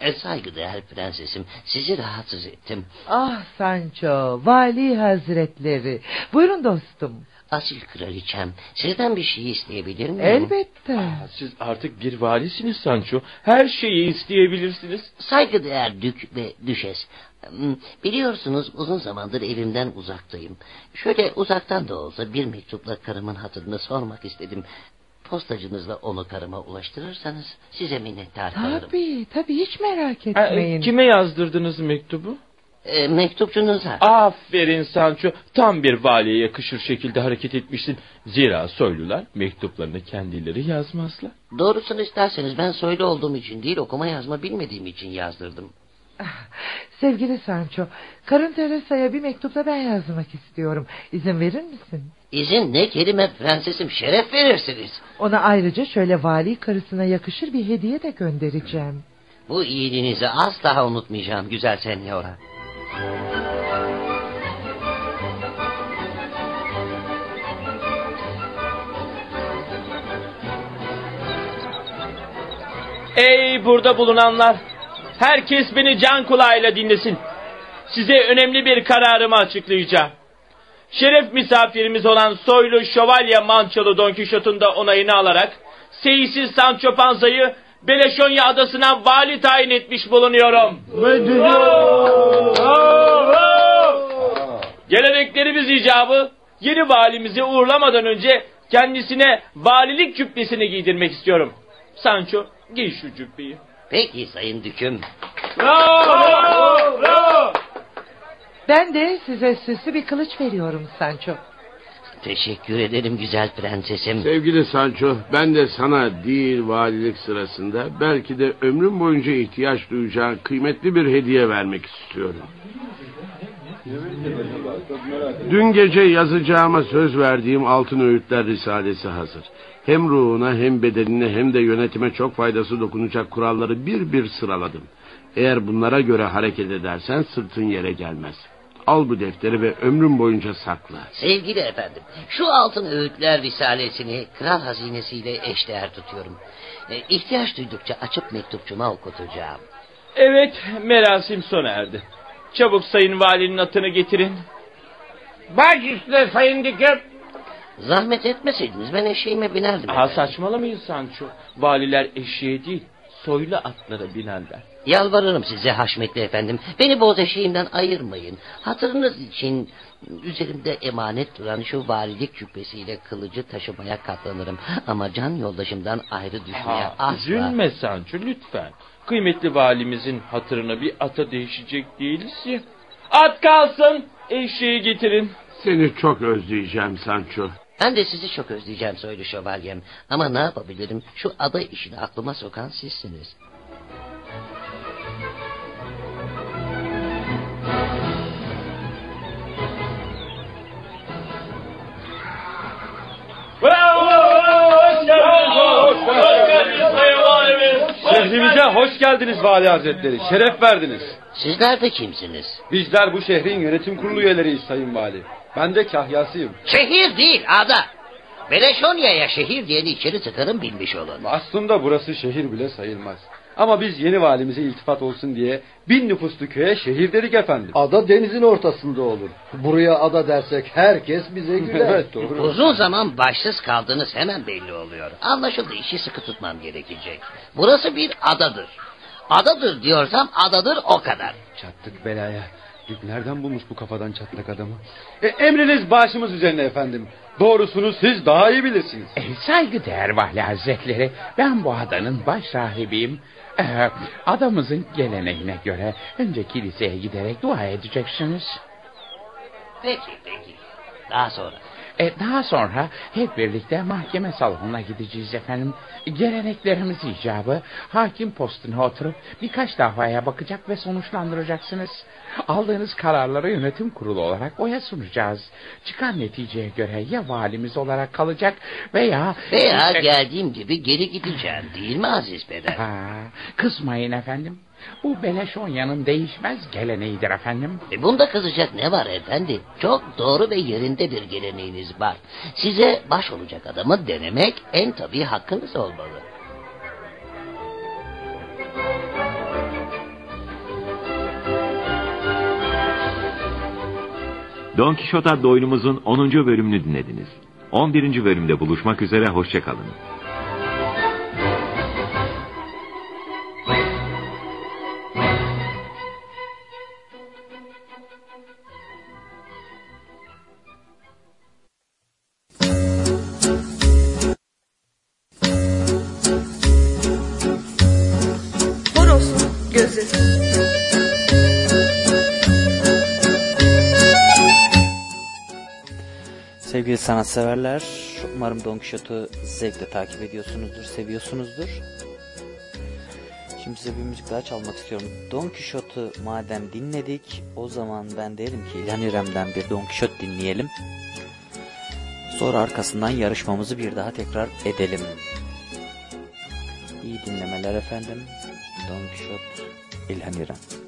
E saygıdeğer prensesim sizi rahatsız ettim. Ah Sancho, vali hazretleri. Buyurun dostum. Asil kraliçem sizden bir şey isteyebilir miyim? Elbette. Siz artık bir valisiniz Sancho. Her şeyi isteyebilirsiniz. Saygıdeğer dük ve düşes. Hmm, Biliyorsunuz uzun zamandır evimden uzaktayım. Şöyle uzaktan da olsa bir mektupla karımın hatırını sormak istedim. Postacınızla onu karıma ulaştırırsanız size minnettar kalırım. Tabii tabii hiç merak etmeyin. kime yazdırdınız mektubu? E, mektupçunuza. Aferin Sancho. Tam bir valiye yakışır şekilde hareket etmişsin. Zira soylular mektuplarını kendileri yazmazlar. Doğrusunu isterseniz ben soylu olduğum için değil okuma yazma bilmediğim için yazdırdım. Sevgili Sancho, karın Teresa'ya bir mektupla ben yazmak istiyorum. İzin verir misin? İzin ne kelime prensesim şeref verirsiniz. Ona ayrıca şöyle vali karısına yakışır bir hediye de göndereceğim. Bu iyiliğinizi asla unutmayacağım güzel senyora. Ey burada bulunanlar! Herkes beni can kulağıyla dinlesin. Size önemli bir kararımı açıklayacağım. Şeref misafirimiz olan soylu şövalye Mançalı Don Kişot'un da onayını alarak Seyisiz Sancho Panza'yı Beleşonya adasına vali tayin etmiş bulunuyorum. Geleneklerimiz icabı yeni valimizi uğurlamadan önce kendisine valilik cübbesini giydirmek istiyorum. Sancho giy şu cübbeyi. Peki sayın düküm. Ben de size süslü bir kılıç veriyorum Sancho. Teşekkür ederim güzel prensesim. Sevgili Sancho, ben de sana değil valilik sırasında belki de ömrüm boyunca ihtiyaç duyacağın kıymetli bir hediye vermek istiyorum. Dün gece yazacağıma söz verdiğim Altın Öğütler Risalesi hazır. Hem ruhuna hem bedenine hem de yönetime çok faydası dokunacak kuralları bir bir sıraladım. Eğer bunlara göre hareket edersen sırtın yere gelmez. Al bu defteri ve ömrüm boyunca sakla. Sevgili efendim, şu altın öğütler risalesini kral hazinesiyle eşdeğer tutuyorum. E, ihtiyaç duydukça açıp mektupçuma okutacağım. Evet, merasim sona erdi. Çabuk sayın valinin atını getirin. Baş üstüne sayın düküm. Zahmet etmeseydiniz ben eşeğime binerdim. Ha saçmalamayın Sancho. Valiler eşeğe değil, soylu atlara binerler. Yalvarırım size haşmetli efendim. Beni boz eşeğimden ayırmayın. Hatırınız için üzerimde emanet duran şu valilik cübbesiyle kılıcı taşımaya katlanırım. Ama can yoldaşımdan ayrı düşmeye Ha, asla... üzülme Sancho lütfen. Kıymetli valimizin hatırına bir ata değişecek değiliz ya. At kalsın, eşeği getirin. Seni çok özleyeceğim Sancho. Ben de sizi çok özleyeceğim soylu şövalyem. Ama ne yapabilirim? Şu ada işini aklıma sokan sizsiniz. Şehrimize hoş geldiniz Vali Hazretleri. Şeref verdiniz. Sizler de kimsiniz? Bizler bu şehrin yönetim kurulu üyeleriyiz Sayın Vali. Ben de kahyasıyım. Şehir değil ada. Beleşonya'ya şehir diyeni içeri tıkarım bilmiş olun. Aslında burası şehir bile sayılmaz. Ama biz yeni valimize iltifat olsun diye bin nüfuslu köye şehir dedik efendim. Ada denizin ortasında olur. Buraya ada dersek herkes bize güler. evet doğru. Uzun zaman başsız kaldığınız hemen belli oluyor. Anlaşıldı işi sıkı tutmam gerekecek. Burası bir adadır. Adadır diyorsam adadır o kadar. Çattık belaya. Nereden bulmuş bu kafadan çatlak adamı? E, emriniz başımız üzerine efendim. Doğrusunu siz daha iyi bilirsiniz. E, saygıdeğer vali hazretleri ben bu adanın baş sahibiyim. Ee, adamızın geleneğine göre önce kiliseye giderek dua edeceksiniz. Peki peki. Daha sonra. E, daha sonra hep birlikte mahkeme salonuna gideceğiz efendim. Geleneklerimiz icabı hakim postuna oturup birkaç davaya bakacak ve sonuçlandıracaksınız. Aldığınız kararları yönetim kurulu olarak oya sunacağız. Çıkan neticeye göre ya valimiz olarak kalacak veya... Veya geldiğim gibi geri gideceğim değil mi Aziz Peder? Ha, kızmayın efendim. Bu Beleşonya'nın değişmez geleneğidir efendim. E bunda kızacak ne var efendi? Çok doğru ve yerinde bir geleneğiniz var. Size baş olacak adamı denemek en tabii hakkınız olmalı. Don Kişot adlı oyunumuzun 10. bölümünü dinlediniz. 11. bölümde buluşmak üzere hoşçakalın. Sevgili sanatseverler, umarım Don Quixote'u zevkle takip ediyorsunuzdur, seviyorsunuzdur. Şimdi size bir müzik daha çalmak istiyorum. Don Quixote'u madem dinledik, o zaman ben derim ki İlhan İrem'den bir Don Quixote dinleyelim. Sonra arkasından yarışmamızı bir daha tekrar edelim. İyi dinlemeler efendim. Don Quixote, İlhan İrem.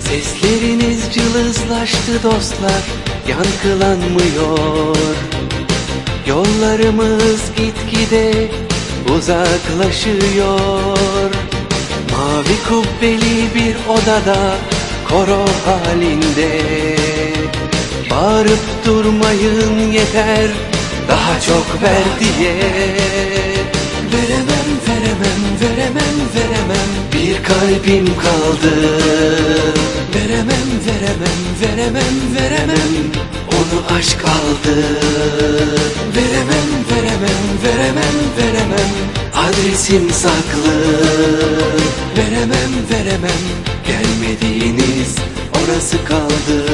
Sesleriniz cılızlaştı dostlar Yankılanmıyor. Yollarımız gitgide uzaklaşıyor. Mavi kubbeli bir odada koro halinde. Bağırıp durmayın yeter daha çok ver diye. Veremem veremem veremem veremem. Bir kalbim kaldı. Veremem veremem veremem veremem onu aşk aldı. Veremem veremem veremem veremem adresim saklı. Veremem veremem gelmediğiniz orası kaldı.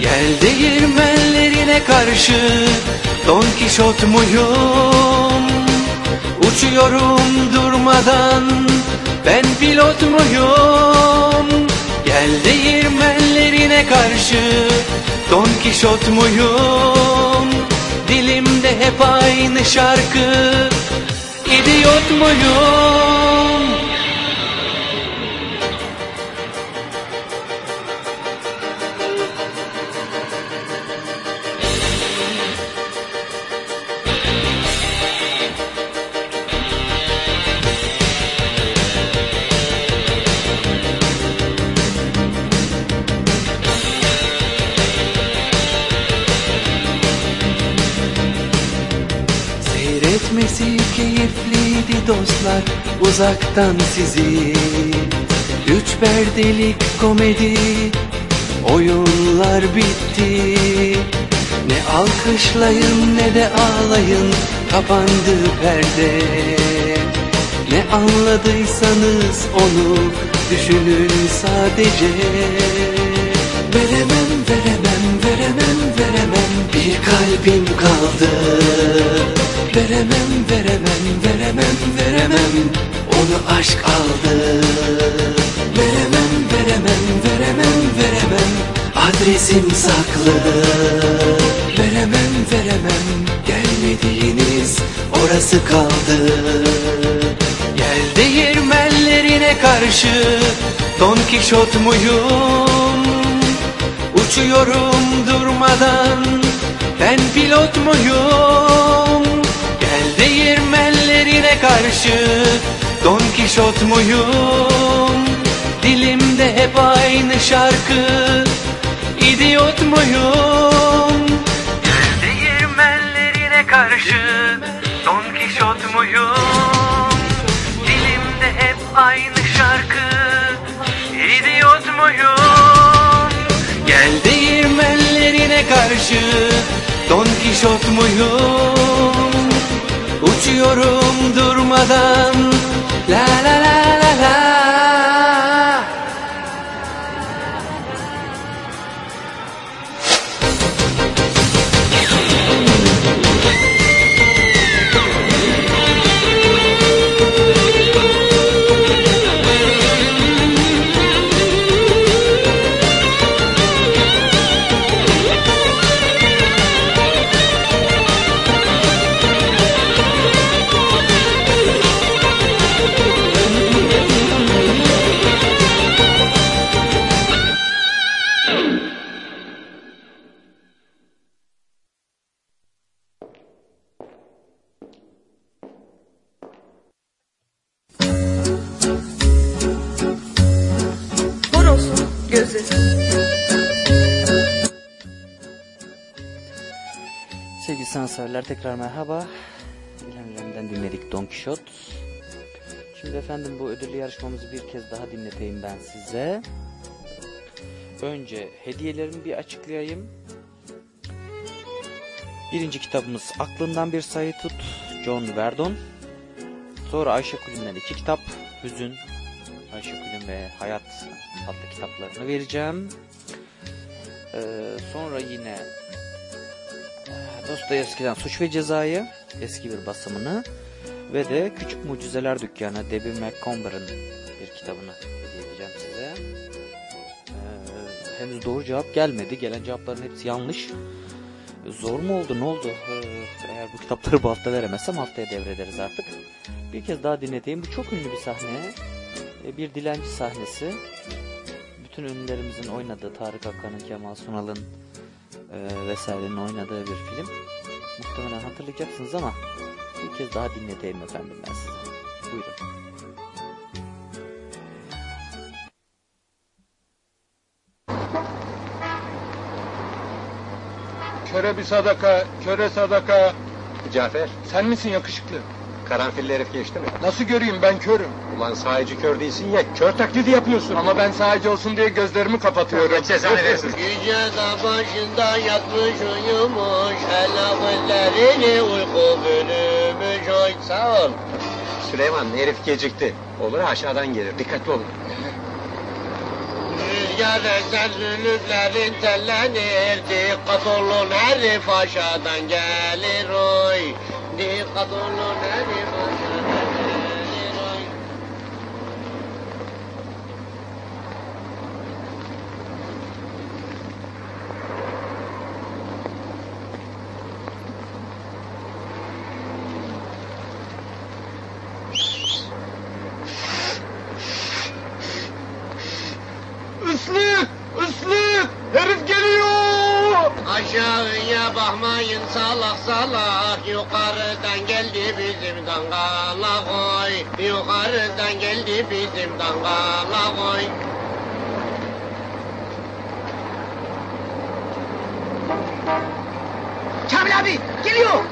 Yel değirmenlerine karşı Don Kişot muyum? Uçuyorum durmadan. Ben pilot muyum? Yel değirmenlerine karşı Don Kişot muyum? Dilimde hep aynı şarkı İdiot muyum? Keyifliydi dostlar uzaktan sizi. Üç perdelik komedi oyunlar bitti. Ne alkışlayın ne de ağlayın kapandı perde. Ne anladıysanız onu düşünün sadece. Veremem veremem veremem bir kalbim kaldı. Veremem veremem veremem veremem onu aşk aldı. Veremem veremem veremem veremem adresim saklı. Veremem veremem gelmediğiniz orası kaldı. Yel değirmenlerine karşı Don Kişot muyum? Uçuyorum durmadan Ben pilot muyum? Gel değirmenlerine karşı Don Kişot muyum? Dilimde hep aynı şarkı İdiot muyum? Gel değirmenlerine karşı Don Kişot muyum? Dilimde hep aynı şarkı İdiot muyum? Gel değirmenlerine karşı Don Kişot muyum? Uçuyorum durmadan La la la la la sanatseverler tekrar merhaba. İlhan dinledik Don Quixote. Şimdi efendim bu ödüllü yarışmamızı bir kez daha dinleteyim ben size. Önce hediyelerimi bir açıklayayım. Birinci kitabımız Aklından Bir Sayı Tut, John Verdon. Sonra Ayşe Kulün'den iki kitap, Hüzün, Ayşe Kulün ve Hayat adlı kitaplarını vereceğim. Ee, sonra yine Dostoyevski'den Suç ve Ceza'yı, eski bir basımını ve de Küçük Mucizeler Dükkanı Debbie McComber'ın bir kitabını hediye edeceğim size. Ee, henüz doğru cevap gelmedi. Gelen cevapların hepsi yanlış. Zor mu oldu? Ne oldu? Ee, eğer bu kitapları bu hafta veremezsem haftaya devrederiz artık. Bir kez daha dinleteyim. Bu çok ünlü bir sahne. Ee, bir dilenci sahnesi. Bütün ünlülerimizin oynadığı Tarık Akan'ın, Kemal Sunal'ın e, vesairenin oynadığı bir film. Muhtemelen hatırlayacaksınız ama bir kez daha dinleteyim efendim ben size. Buyurun. Köre bir sadaka, köre sadaka. Cafer, Sen misin yakışıklı? Karanfilli herif geçti mi? Nasıl göreyim ben körüm. Ulan sahici kör değilsin ya, kör taklidi yapıyorsun. Ama ben sadece olsun diye gözlerimi kapatıyorum. Cezanı versin. Yüce dağ başında yatmış uyumuş Helaklerini uyku bölümüş Oy sağ ol Süleyman, herif gecikti. Olur aşağıdan gelir, dikkatli olun. Rüzgar eser zülüflerin tellenir Dikkat olun herif aşağıdan gelir oy Dikkat olun herif aşağıdan gelir oy Islık! Islık! Herif geliyor! Aşağıya bakmayın salak salak Yukarıdan geldi bizim dangala koy Yukarıdan geldi bizim dangala koy Kamil abi geliyor.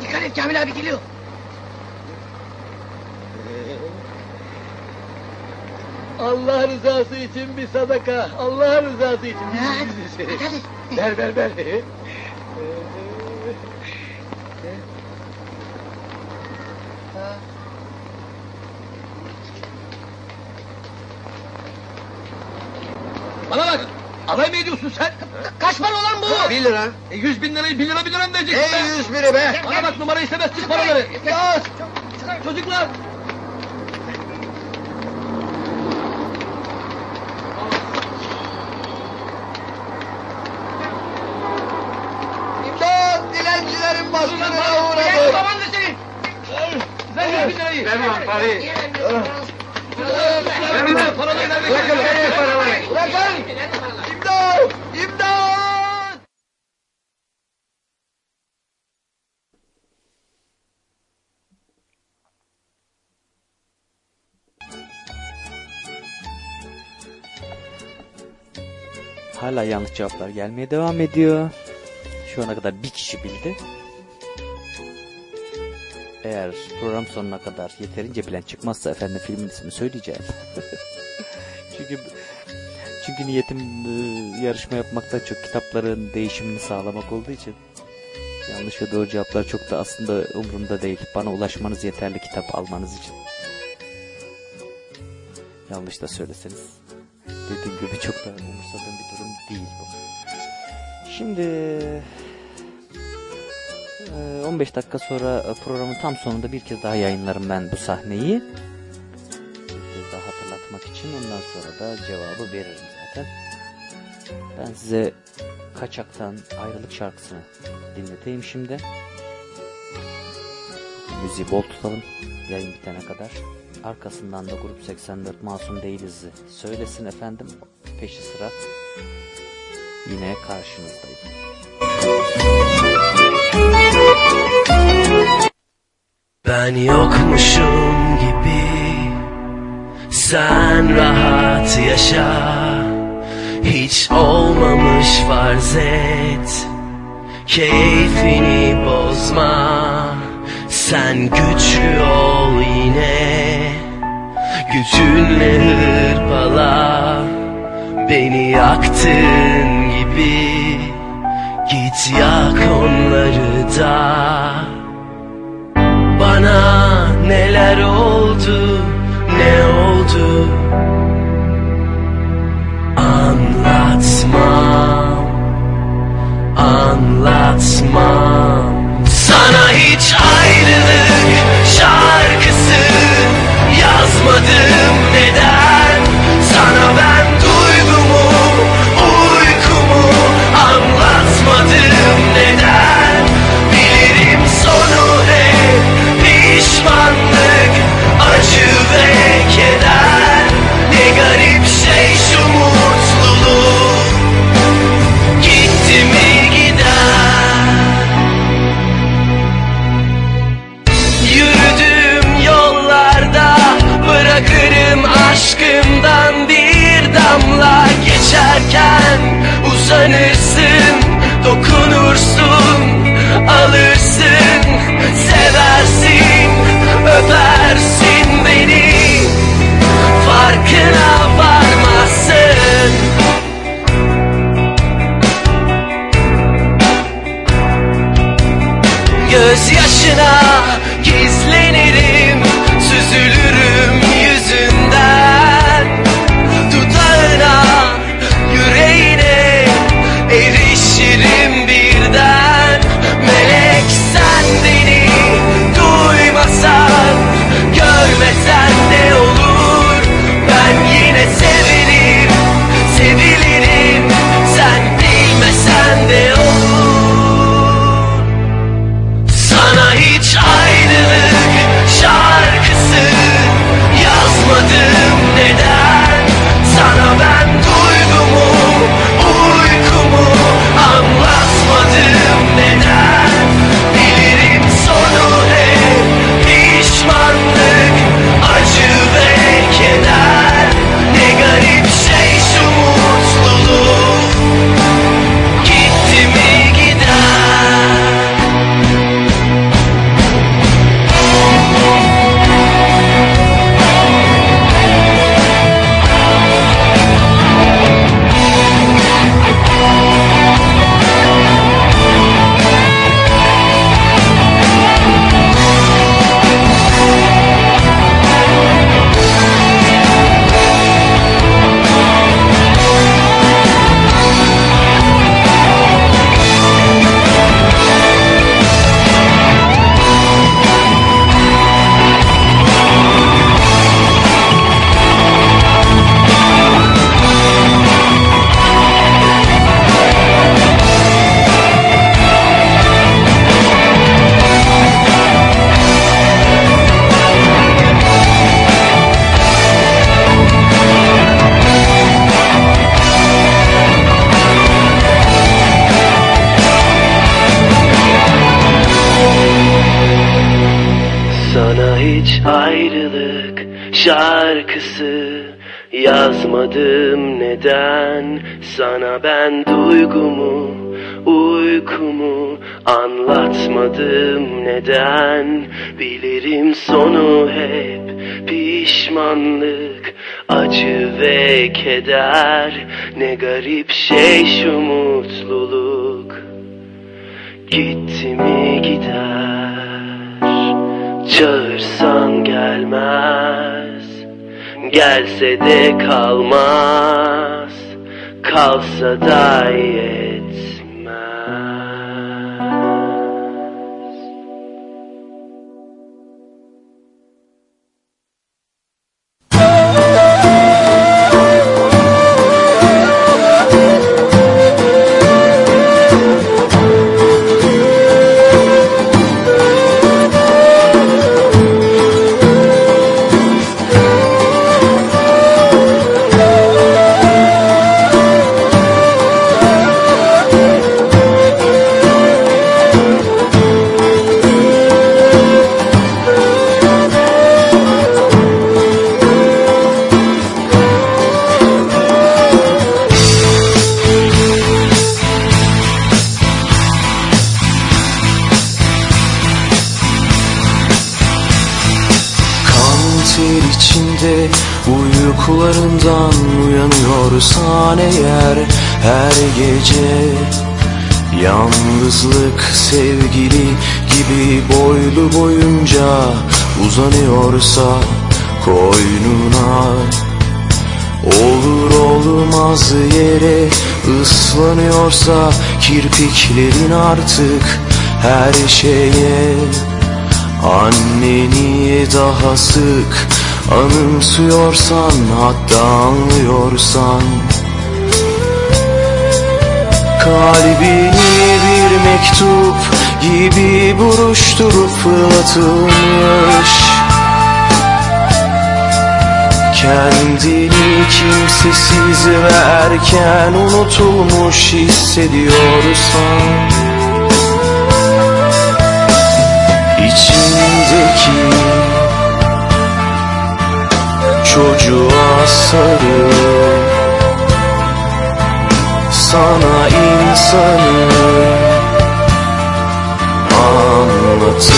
Dikkat et Kamil abi geliyor. Allah rızası için bir sadaka. Allah rızası için. Hadi, hadi. Ver ver ver. Bana bak. Alay mı ediyorsun sen? Kaç para olan bu? Bir lira. E, yüz bin lirayı bir lira bir lira mı vereceksin Ey be? yüz biri be. Bana bak numara istemez çık paraları. Yaz. Çocuklar. Lan parayı. Ver paraları ver. Bırakın, paraları. Bırakın. İmdat! İmdat! Hala yanlış cevaplar gelmeye devam ediyor. Şu ana kadar bir kişi bildi. Eğer program sonuna kadar yeterince bilen çıkmazsa efendim filmin ismini söyleyeceğim. çünkü çünkü niyetim e, yarışma yapmaktan çok kitapların değişimini sağlamak olduğu için yanlış ve doğru cevaplar çok da aslında umurumda değil. Bana ulaşmanız yeterli kitap almanız için. Yanlış da söyleseniz dediğim gibi çok da umursadığım bir durum değil bu. Şimdi 15 dakika sonra e, programın tam sonunda bir kez daha yayınlarım ben bu sahneyi. Bir kez daha hatırlatmak için ondan sonra da cevabı veririm zaten. Ben size Kaçak'tan ayrılık şarkısını dinleteyim şimdi. Müziği bol tutalım yayın bitene kadar. Arkasından da Grup 84 Masum Değiliz'i söylesin efendim. Peşi sıra yine karşınızdayım. Ben yokmuşum gibi. Sen rahat yaşa. Hiç olmamış farz et. Keyfini bozma. Sen güçlü ol yine. Gücünle hırpala. Beni yaktığın gibi. Git yak onları da Bana neler oldu Ne oldu? Anlatmam Anlatmam Sana hiç ayrılık şarkısı yazmadım neden uzanırsın, dokunursun, alırsın Seversin, öpersin beni, farkına neden? Bilirim sonu hep pişmanlık, acı ve keder. Ne garip şey şu mutluluk. Gitti mi gider? Çağırsan gelmez. Gelse de kalmaz. Kalsa da yetmez boylu boyunca uzanıyorsa koynuna. Olur olmaz yere ıslanıyorsa kirpiklerin artık her şeye. Anneni daha sık anımsıyorsan hatta anlıyorsan. Kalbini bir mektup gibi buruşturup fırlatılmış. Kendini kimsesiz ve erken unutulmuş hissediyorsan İçindeki çocuğa sarıl. Sana insanı anlatır.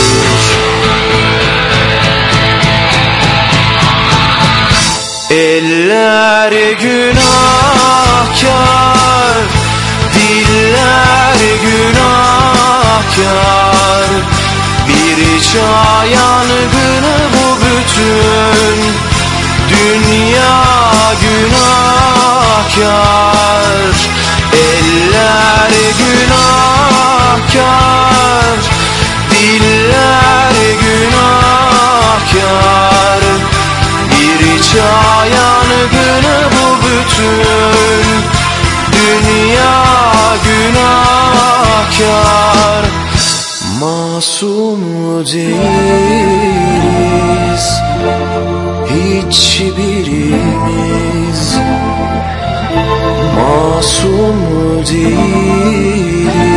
Eller günahkar Diller günahkar. Bir çağ yangını bu bütün Dünya günahkar. Eller günahkar Çağ yangını bu bütün Dünya günahkar. Masum değiliz Hiçbirimiz Masum değiliz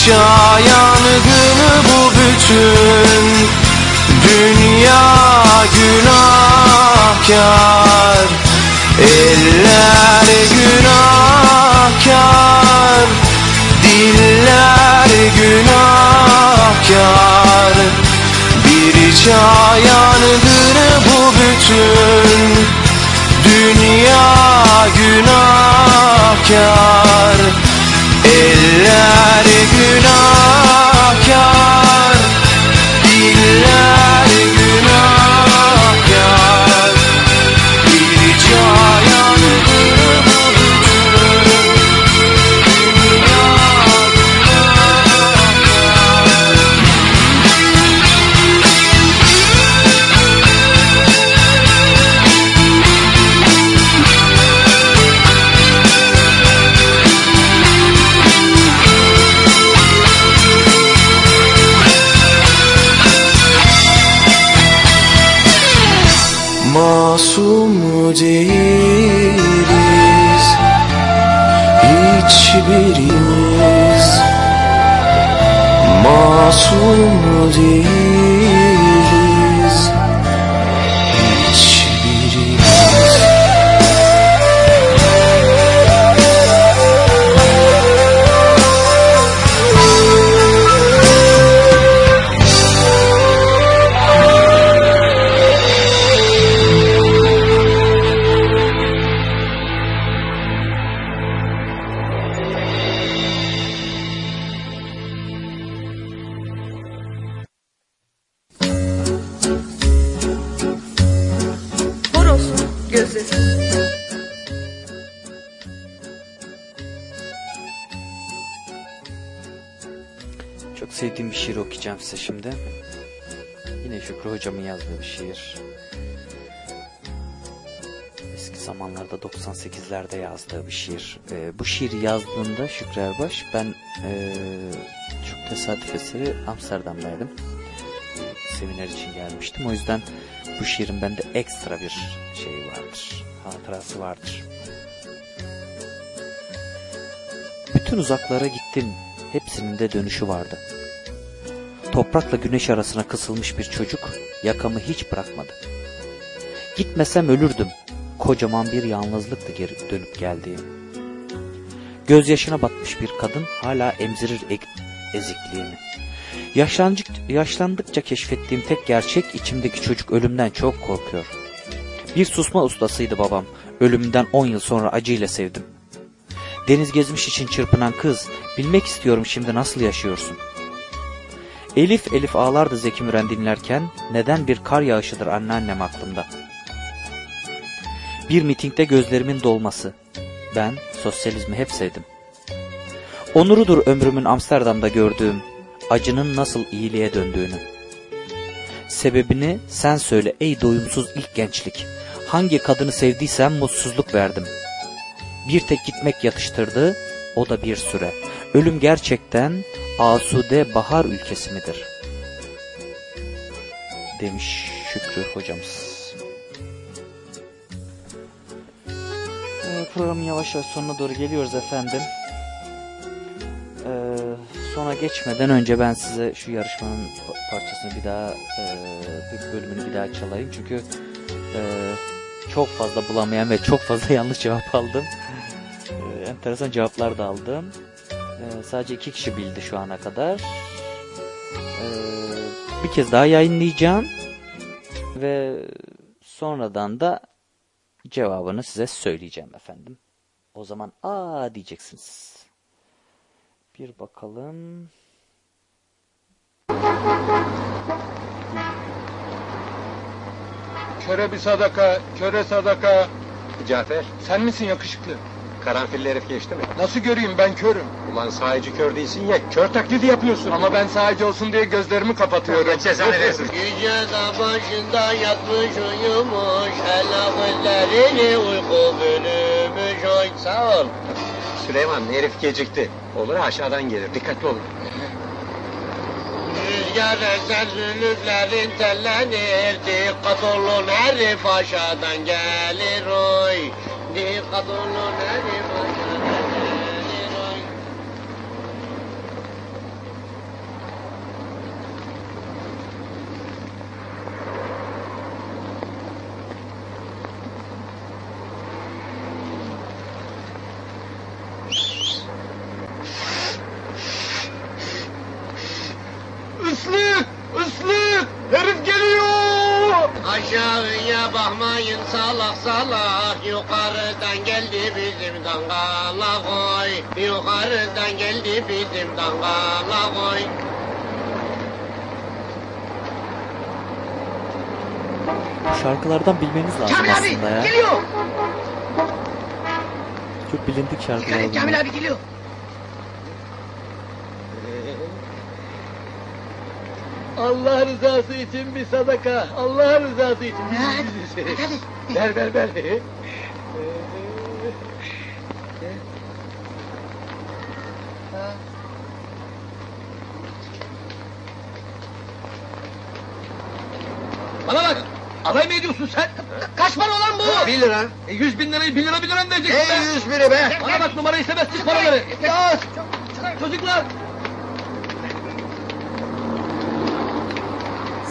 Bir çağ yangını bu bütün Dünya günahkar. Eller günahkar Diller günahkar. Bir çağ yangını bu bütün Dünya günahkar Eller günahkar Diller günahkar Masum değiliz Şükrü hocamın yazdığı bir şiir. Eski zamanlarda 98'lerde yazdığı bir şiir. Ee, bu şiiri yazdığında Şükrü Erbaş ben ee, çok tesadüf eseri Amsterdam'daydım. Seminer için gelmiştim. O yüzden bu şiirin bende ekstra bir şey vardır. Hatırası vardır. Bütün uzaklara gittim. Hepsinin de dönüşü vardı. Toprakla güneş arasına kısılmış bir çocuk yakamı hiç bırakmadı. Gitmesem ölürdüm. Kocaman bir yalnızlıktı geri dönüp geldiğim. Gözyaşına batmış bir kadın hala emzirir e- ezikliğimi. Yaşlandık, yaşlandıkça keşfettiğim tek gerçek içimdeki çocuk ölümden çok korkuyor. Bir susma ustasıydı babam. Ölümünden 10 yıl sonra acıyla sevdim. Deniz gezmiş için çırpınan kız, bilmek istiyorum şimdi nasıl yaşıyorsun? Elif Elif ağlardı Zeki Müren dinlerken, neden bir kar yağışıdır anneannem aklımda. Bir mitingde gözlerimin dolması. Ben sosyalizmi hep sevdim. Onurudur ömrümün Amsterdam'da gördüğüm, acının nasıl iyiliğe döndüğünü. Sebebini sen söyle ey doyumsuz ilk gençlik. Hangi kadını sevdiysem mutsuzluk verdim. Bir tek gitmek yatıştırdı, o da bir süre. Ölüm gerçekten asude bahar ülkesi midir? Demiş Şükrü hocamız. Ee, programın yavaş yavaş sonuna doğru geliyoruz efendim. Ee, sona geçmeden önce ben size şu yarışmanın pa- parçasını bir daha e, bir bölümünü bir daha çalayım. Çünkü e, çok fazla bulamayan ve çok fazla yanlış cevap aldım. E, enteresan cevaplar da aldım. E, sadece iki kişi bildi şu ana kadar. E, bir kez daha yayınlayacağım. Ve sonradan da cevabını size söyleyeceğim efendim. O zaman aa diyeceksiniz. Bir bakalım. Köre bir sadaka, köre sadaka. Cafer, Sen misin yakışıklı? Karanfilli herif geçti mi? Nasıl göreyim ben körüm. Ulan sahici kör değilsin ya, kör taklidi yapıyorsun. Ama ben sadece olsun diye gözlerimi kapatıyorum. Allah cezanı versin. Yüce dağ başında yatmış uyumuş Helal uyku bölümüş oy Sağ ol Süleyman, herif gecikti. Olur aşağıdan gelir, dikkatli olun. Rüzgar eser zülüflerin tellenir Dikkat olun herif aşağıdan gelir oy. Dikkat olun herif aşağıdan gelir oy Islık! Islık! Herif geliyor! Aşağıya bakmayın salak salak Yukarıdan geldi bizim dangala koy Yukarıdan geldi bizim dangala koy şarkılardan bilmeniz lazım Kamil abi aslında ya. geliyor. Çok bilindik şarkılar bunlar. Kamil abi geliyor. Allah rızası için bir sadaka. Allah rızası için. ver ver ver. Bana bak. Alay mı ediyorsun sen? Kaç para olan bu? Bir lira. E, yüz bin lirayı bir lira bir lira mı vereceksin Ey yüz biri be. Bana bak numara istemezsin paraları. Ya. Çocuklar.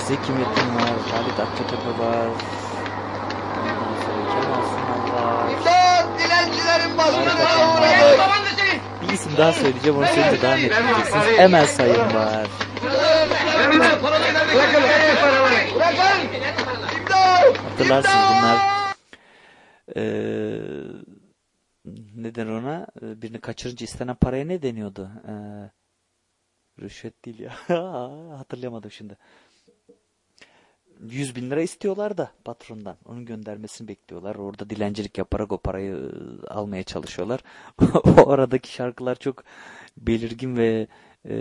Zeki Metin var, Halit Akçatepe var. Ondan sonra Kemal Sunal var. İmdat dilencilerin Harika uğradı. Bir isim daha söyleyeceğim onu söyleyince daha net bileceksiniz. Emel Sayın var. Hatırlarsınız bunlar. Ee, ne denir ona? Ee, Birini kaçırınca istenen paraya ne deniyordu? Ee, rüşvet değil ya. Hatırlayamadım şimdi. 100 bin lira istiyorlar da patrondan. Onun göndermesini bekliyorlar. Orada dilencilik yaparak o parayı e, almaya çalışıyorlar. o aradaki şarkılar çok belirgin ve E,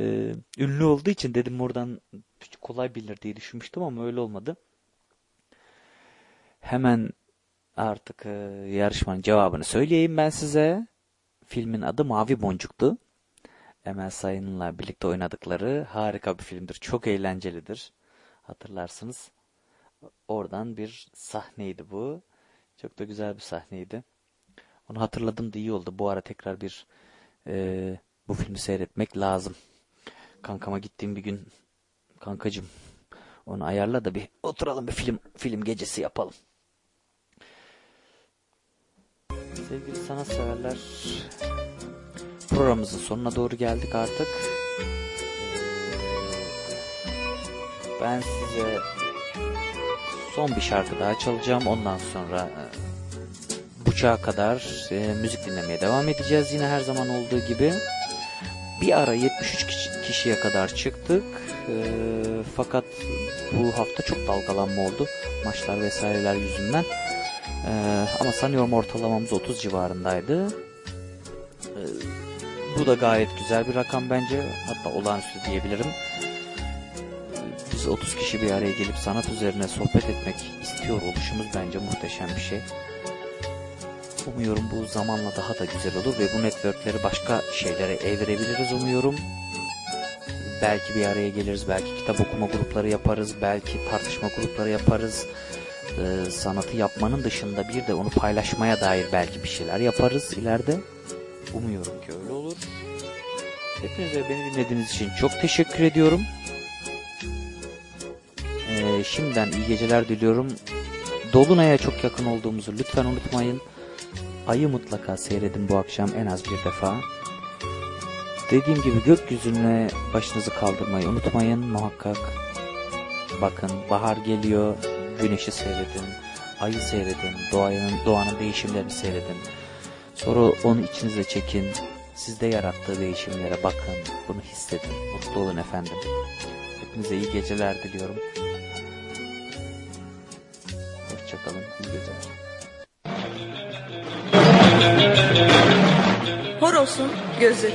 ünlü olduğu için dedim oradan kolay bilir diye düşünmüştüm ama öyle olmadı. Hemen artık e, yarışmanın cevabını söyleyeyim ben size. Filmin adı Mavi Boncuk'tu. Emel Sayın'la birlikte oynadıkları harika bir filmdir. Çok eğlencelidir. Hatırlarsınız. Oradan bir sahneydi bu. Çok da güzel bir sahneydi. Onu hatırladım da iyi oldu. Bu ara tekrar bir e, bu filmi seyretmek lazım. Kankama gittiğim bir gün kankacım onu ayarla da bir oturalım bir film film gecesi yapalım. Sevgili sanatseverler programımızın sonuna doğru geldik artık. Ben size son bir şarkı daha çalacağım. Ondan sonra e, buçuğa kadar e, müzik dinlemeye devam edeceğiz. Yine her zaman olduğu gibi. Bir ara 73 kişi- kişiye kadar çıktık. E, fakat bu hafta çok dalgalanma oldu. Maçlar vesaireler yüzünden. E, ama sanıyorum ortalamamız 30 civarındaydı. E, bu da gayet güzel bir rakam bence. Hatta olağanüstü diyebilirim. Biz 30 kişi bir araya gelip sanat üzerine sohbet etmek istiyor oluşumuz bence muhteşem bir şey. Umuyorum bu zamanla daha da güzel olur ve bu networkleri başka şeylere evirebiliriz umuyorum. Belki bir araya geliriz, belki kitap okuma grupları yaparız, belki tartışma grupları yaparız. Ee, sanatı yapmanın dışında bir de onu paylaşmaya dair belki bir şeyler yaparız ileride. Umuyorum ki öyle olur. Hepinize beni dinlediğiniz için çok teşekkür ediyorum. Ee, şimdiden iyi geceler diliyorum. Dolunay'a çok yakın olduğumuzu lütfen unutmayın. Ayı mutlaka seyredin bu akşam en az bir defa. Dediğim gibi gökyüzüne başınızı kaldırmayı unutmayın muhakkak. Bakın bahar geliyor, güneşi seyredin, ayı seyredin, doğanın, doğanın değişimlerini seyredin. Sonra onu içinize çekin, sizde yarattığı değişimlere bakın, bunu hissedin, mutlu olun efendim. Hepinize iyi geceler diliyorum. Hoşçakalın, iyi geceler. Horos'un gözü.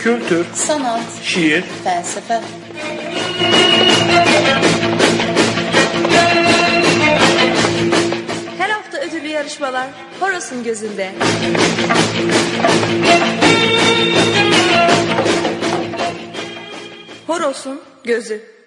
Kültür, Sanat, şiir, felsefe. Ödüllü yarışmalar Horos'un gözünde. Horos'un gözü.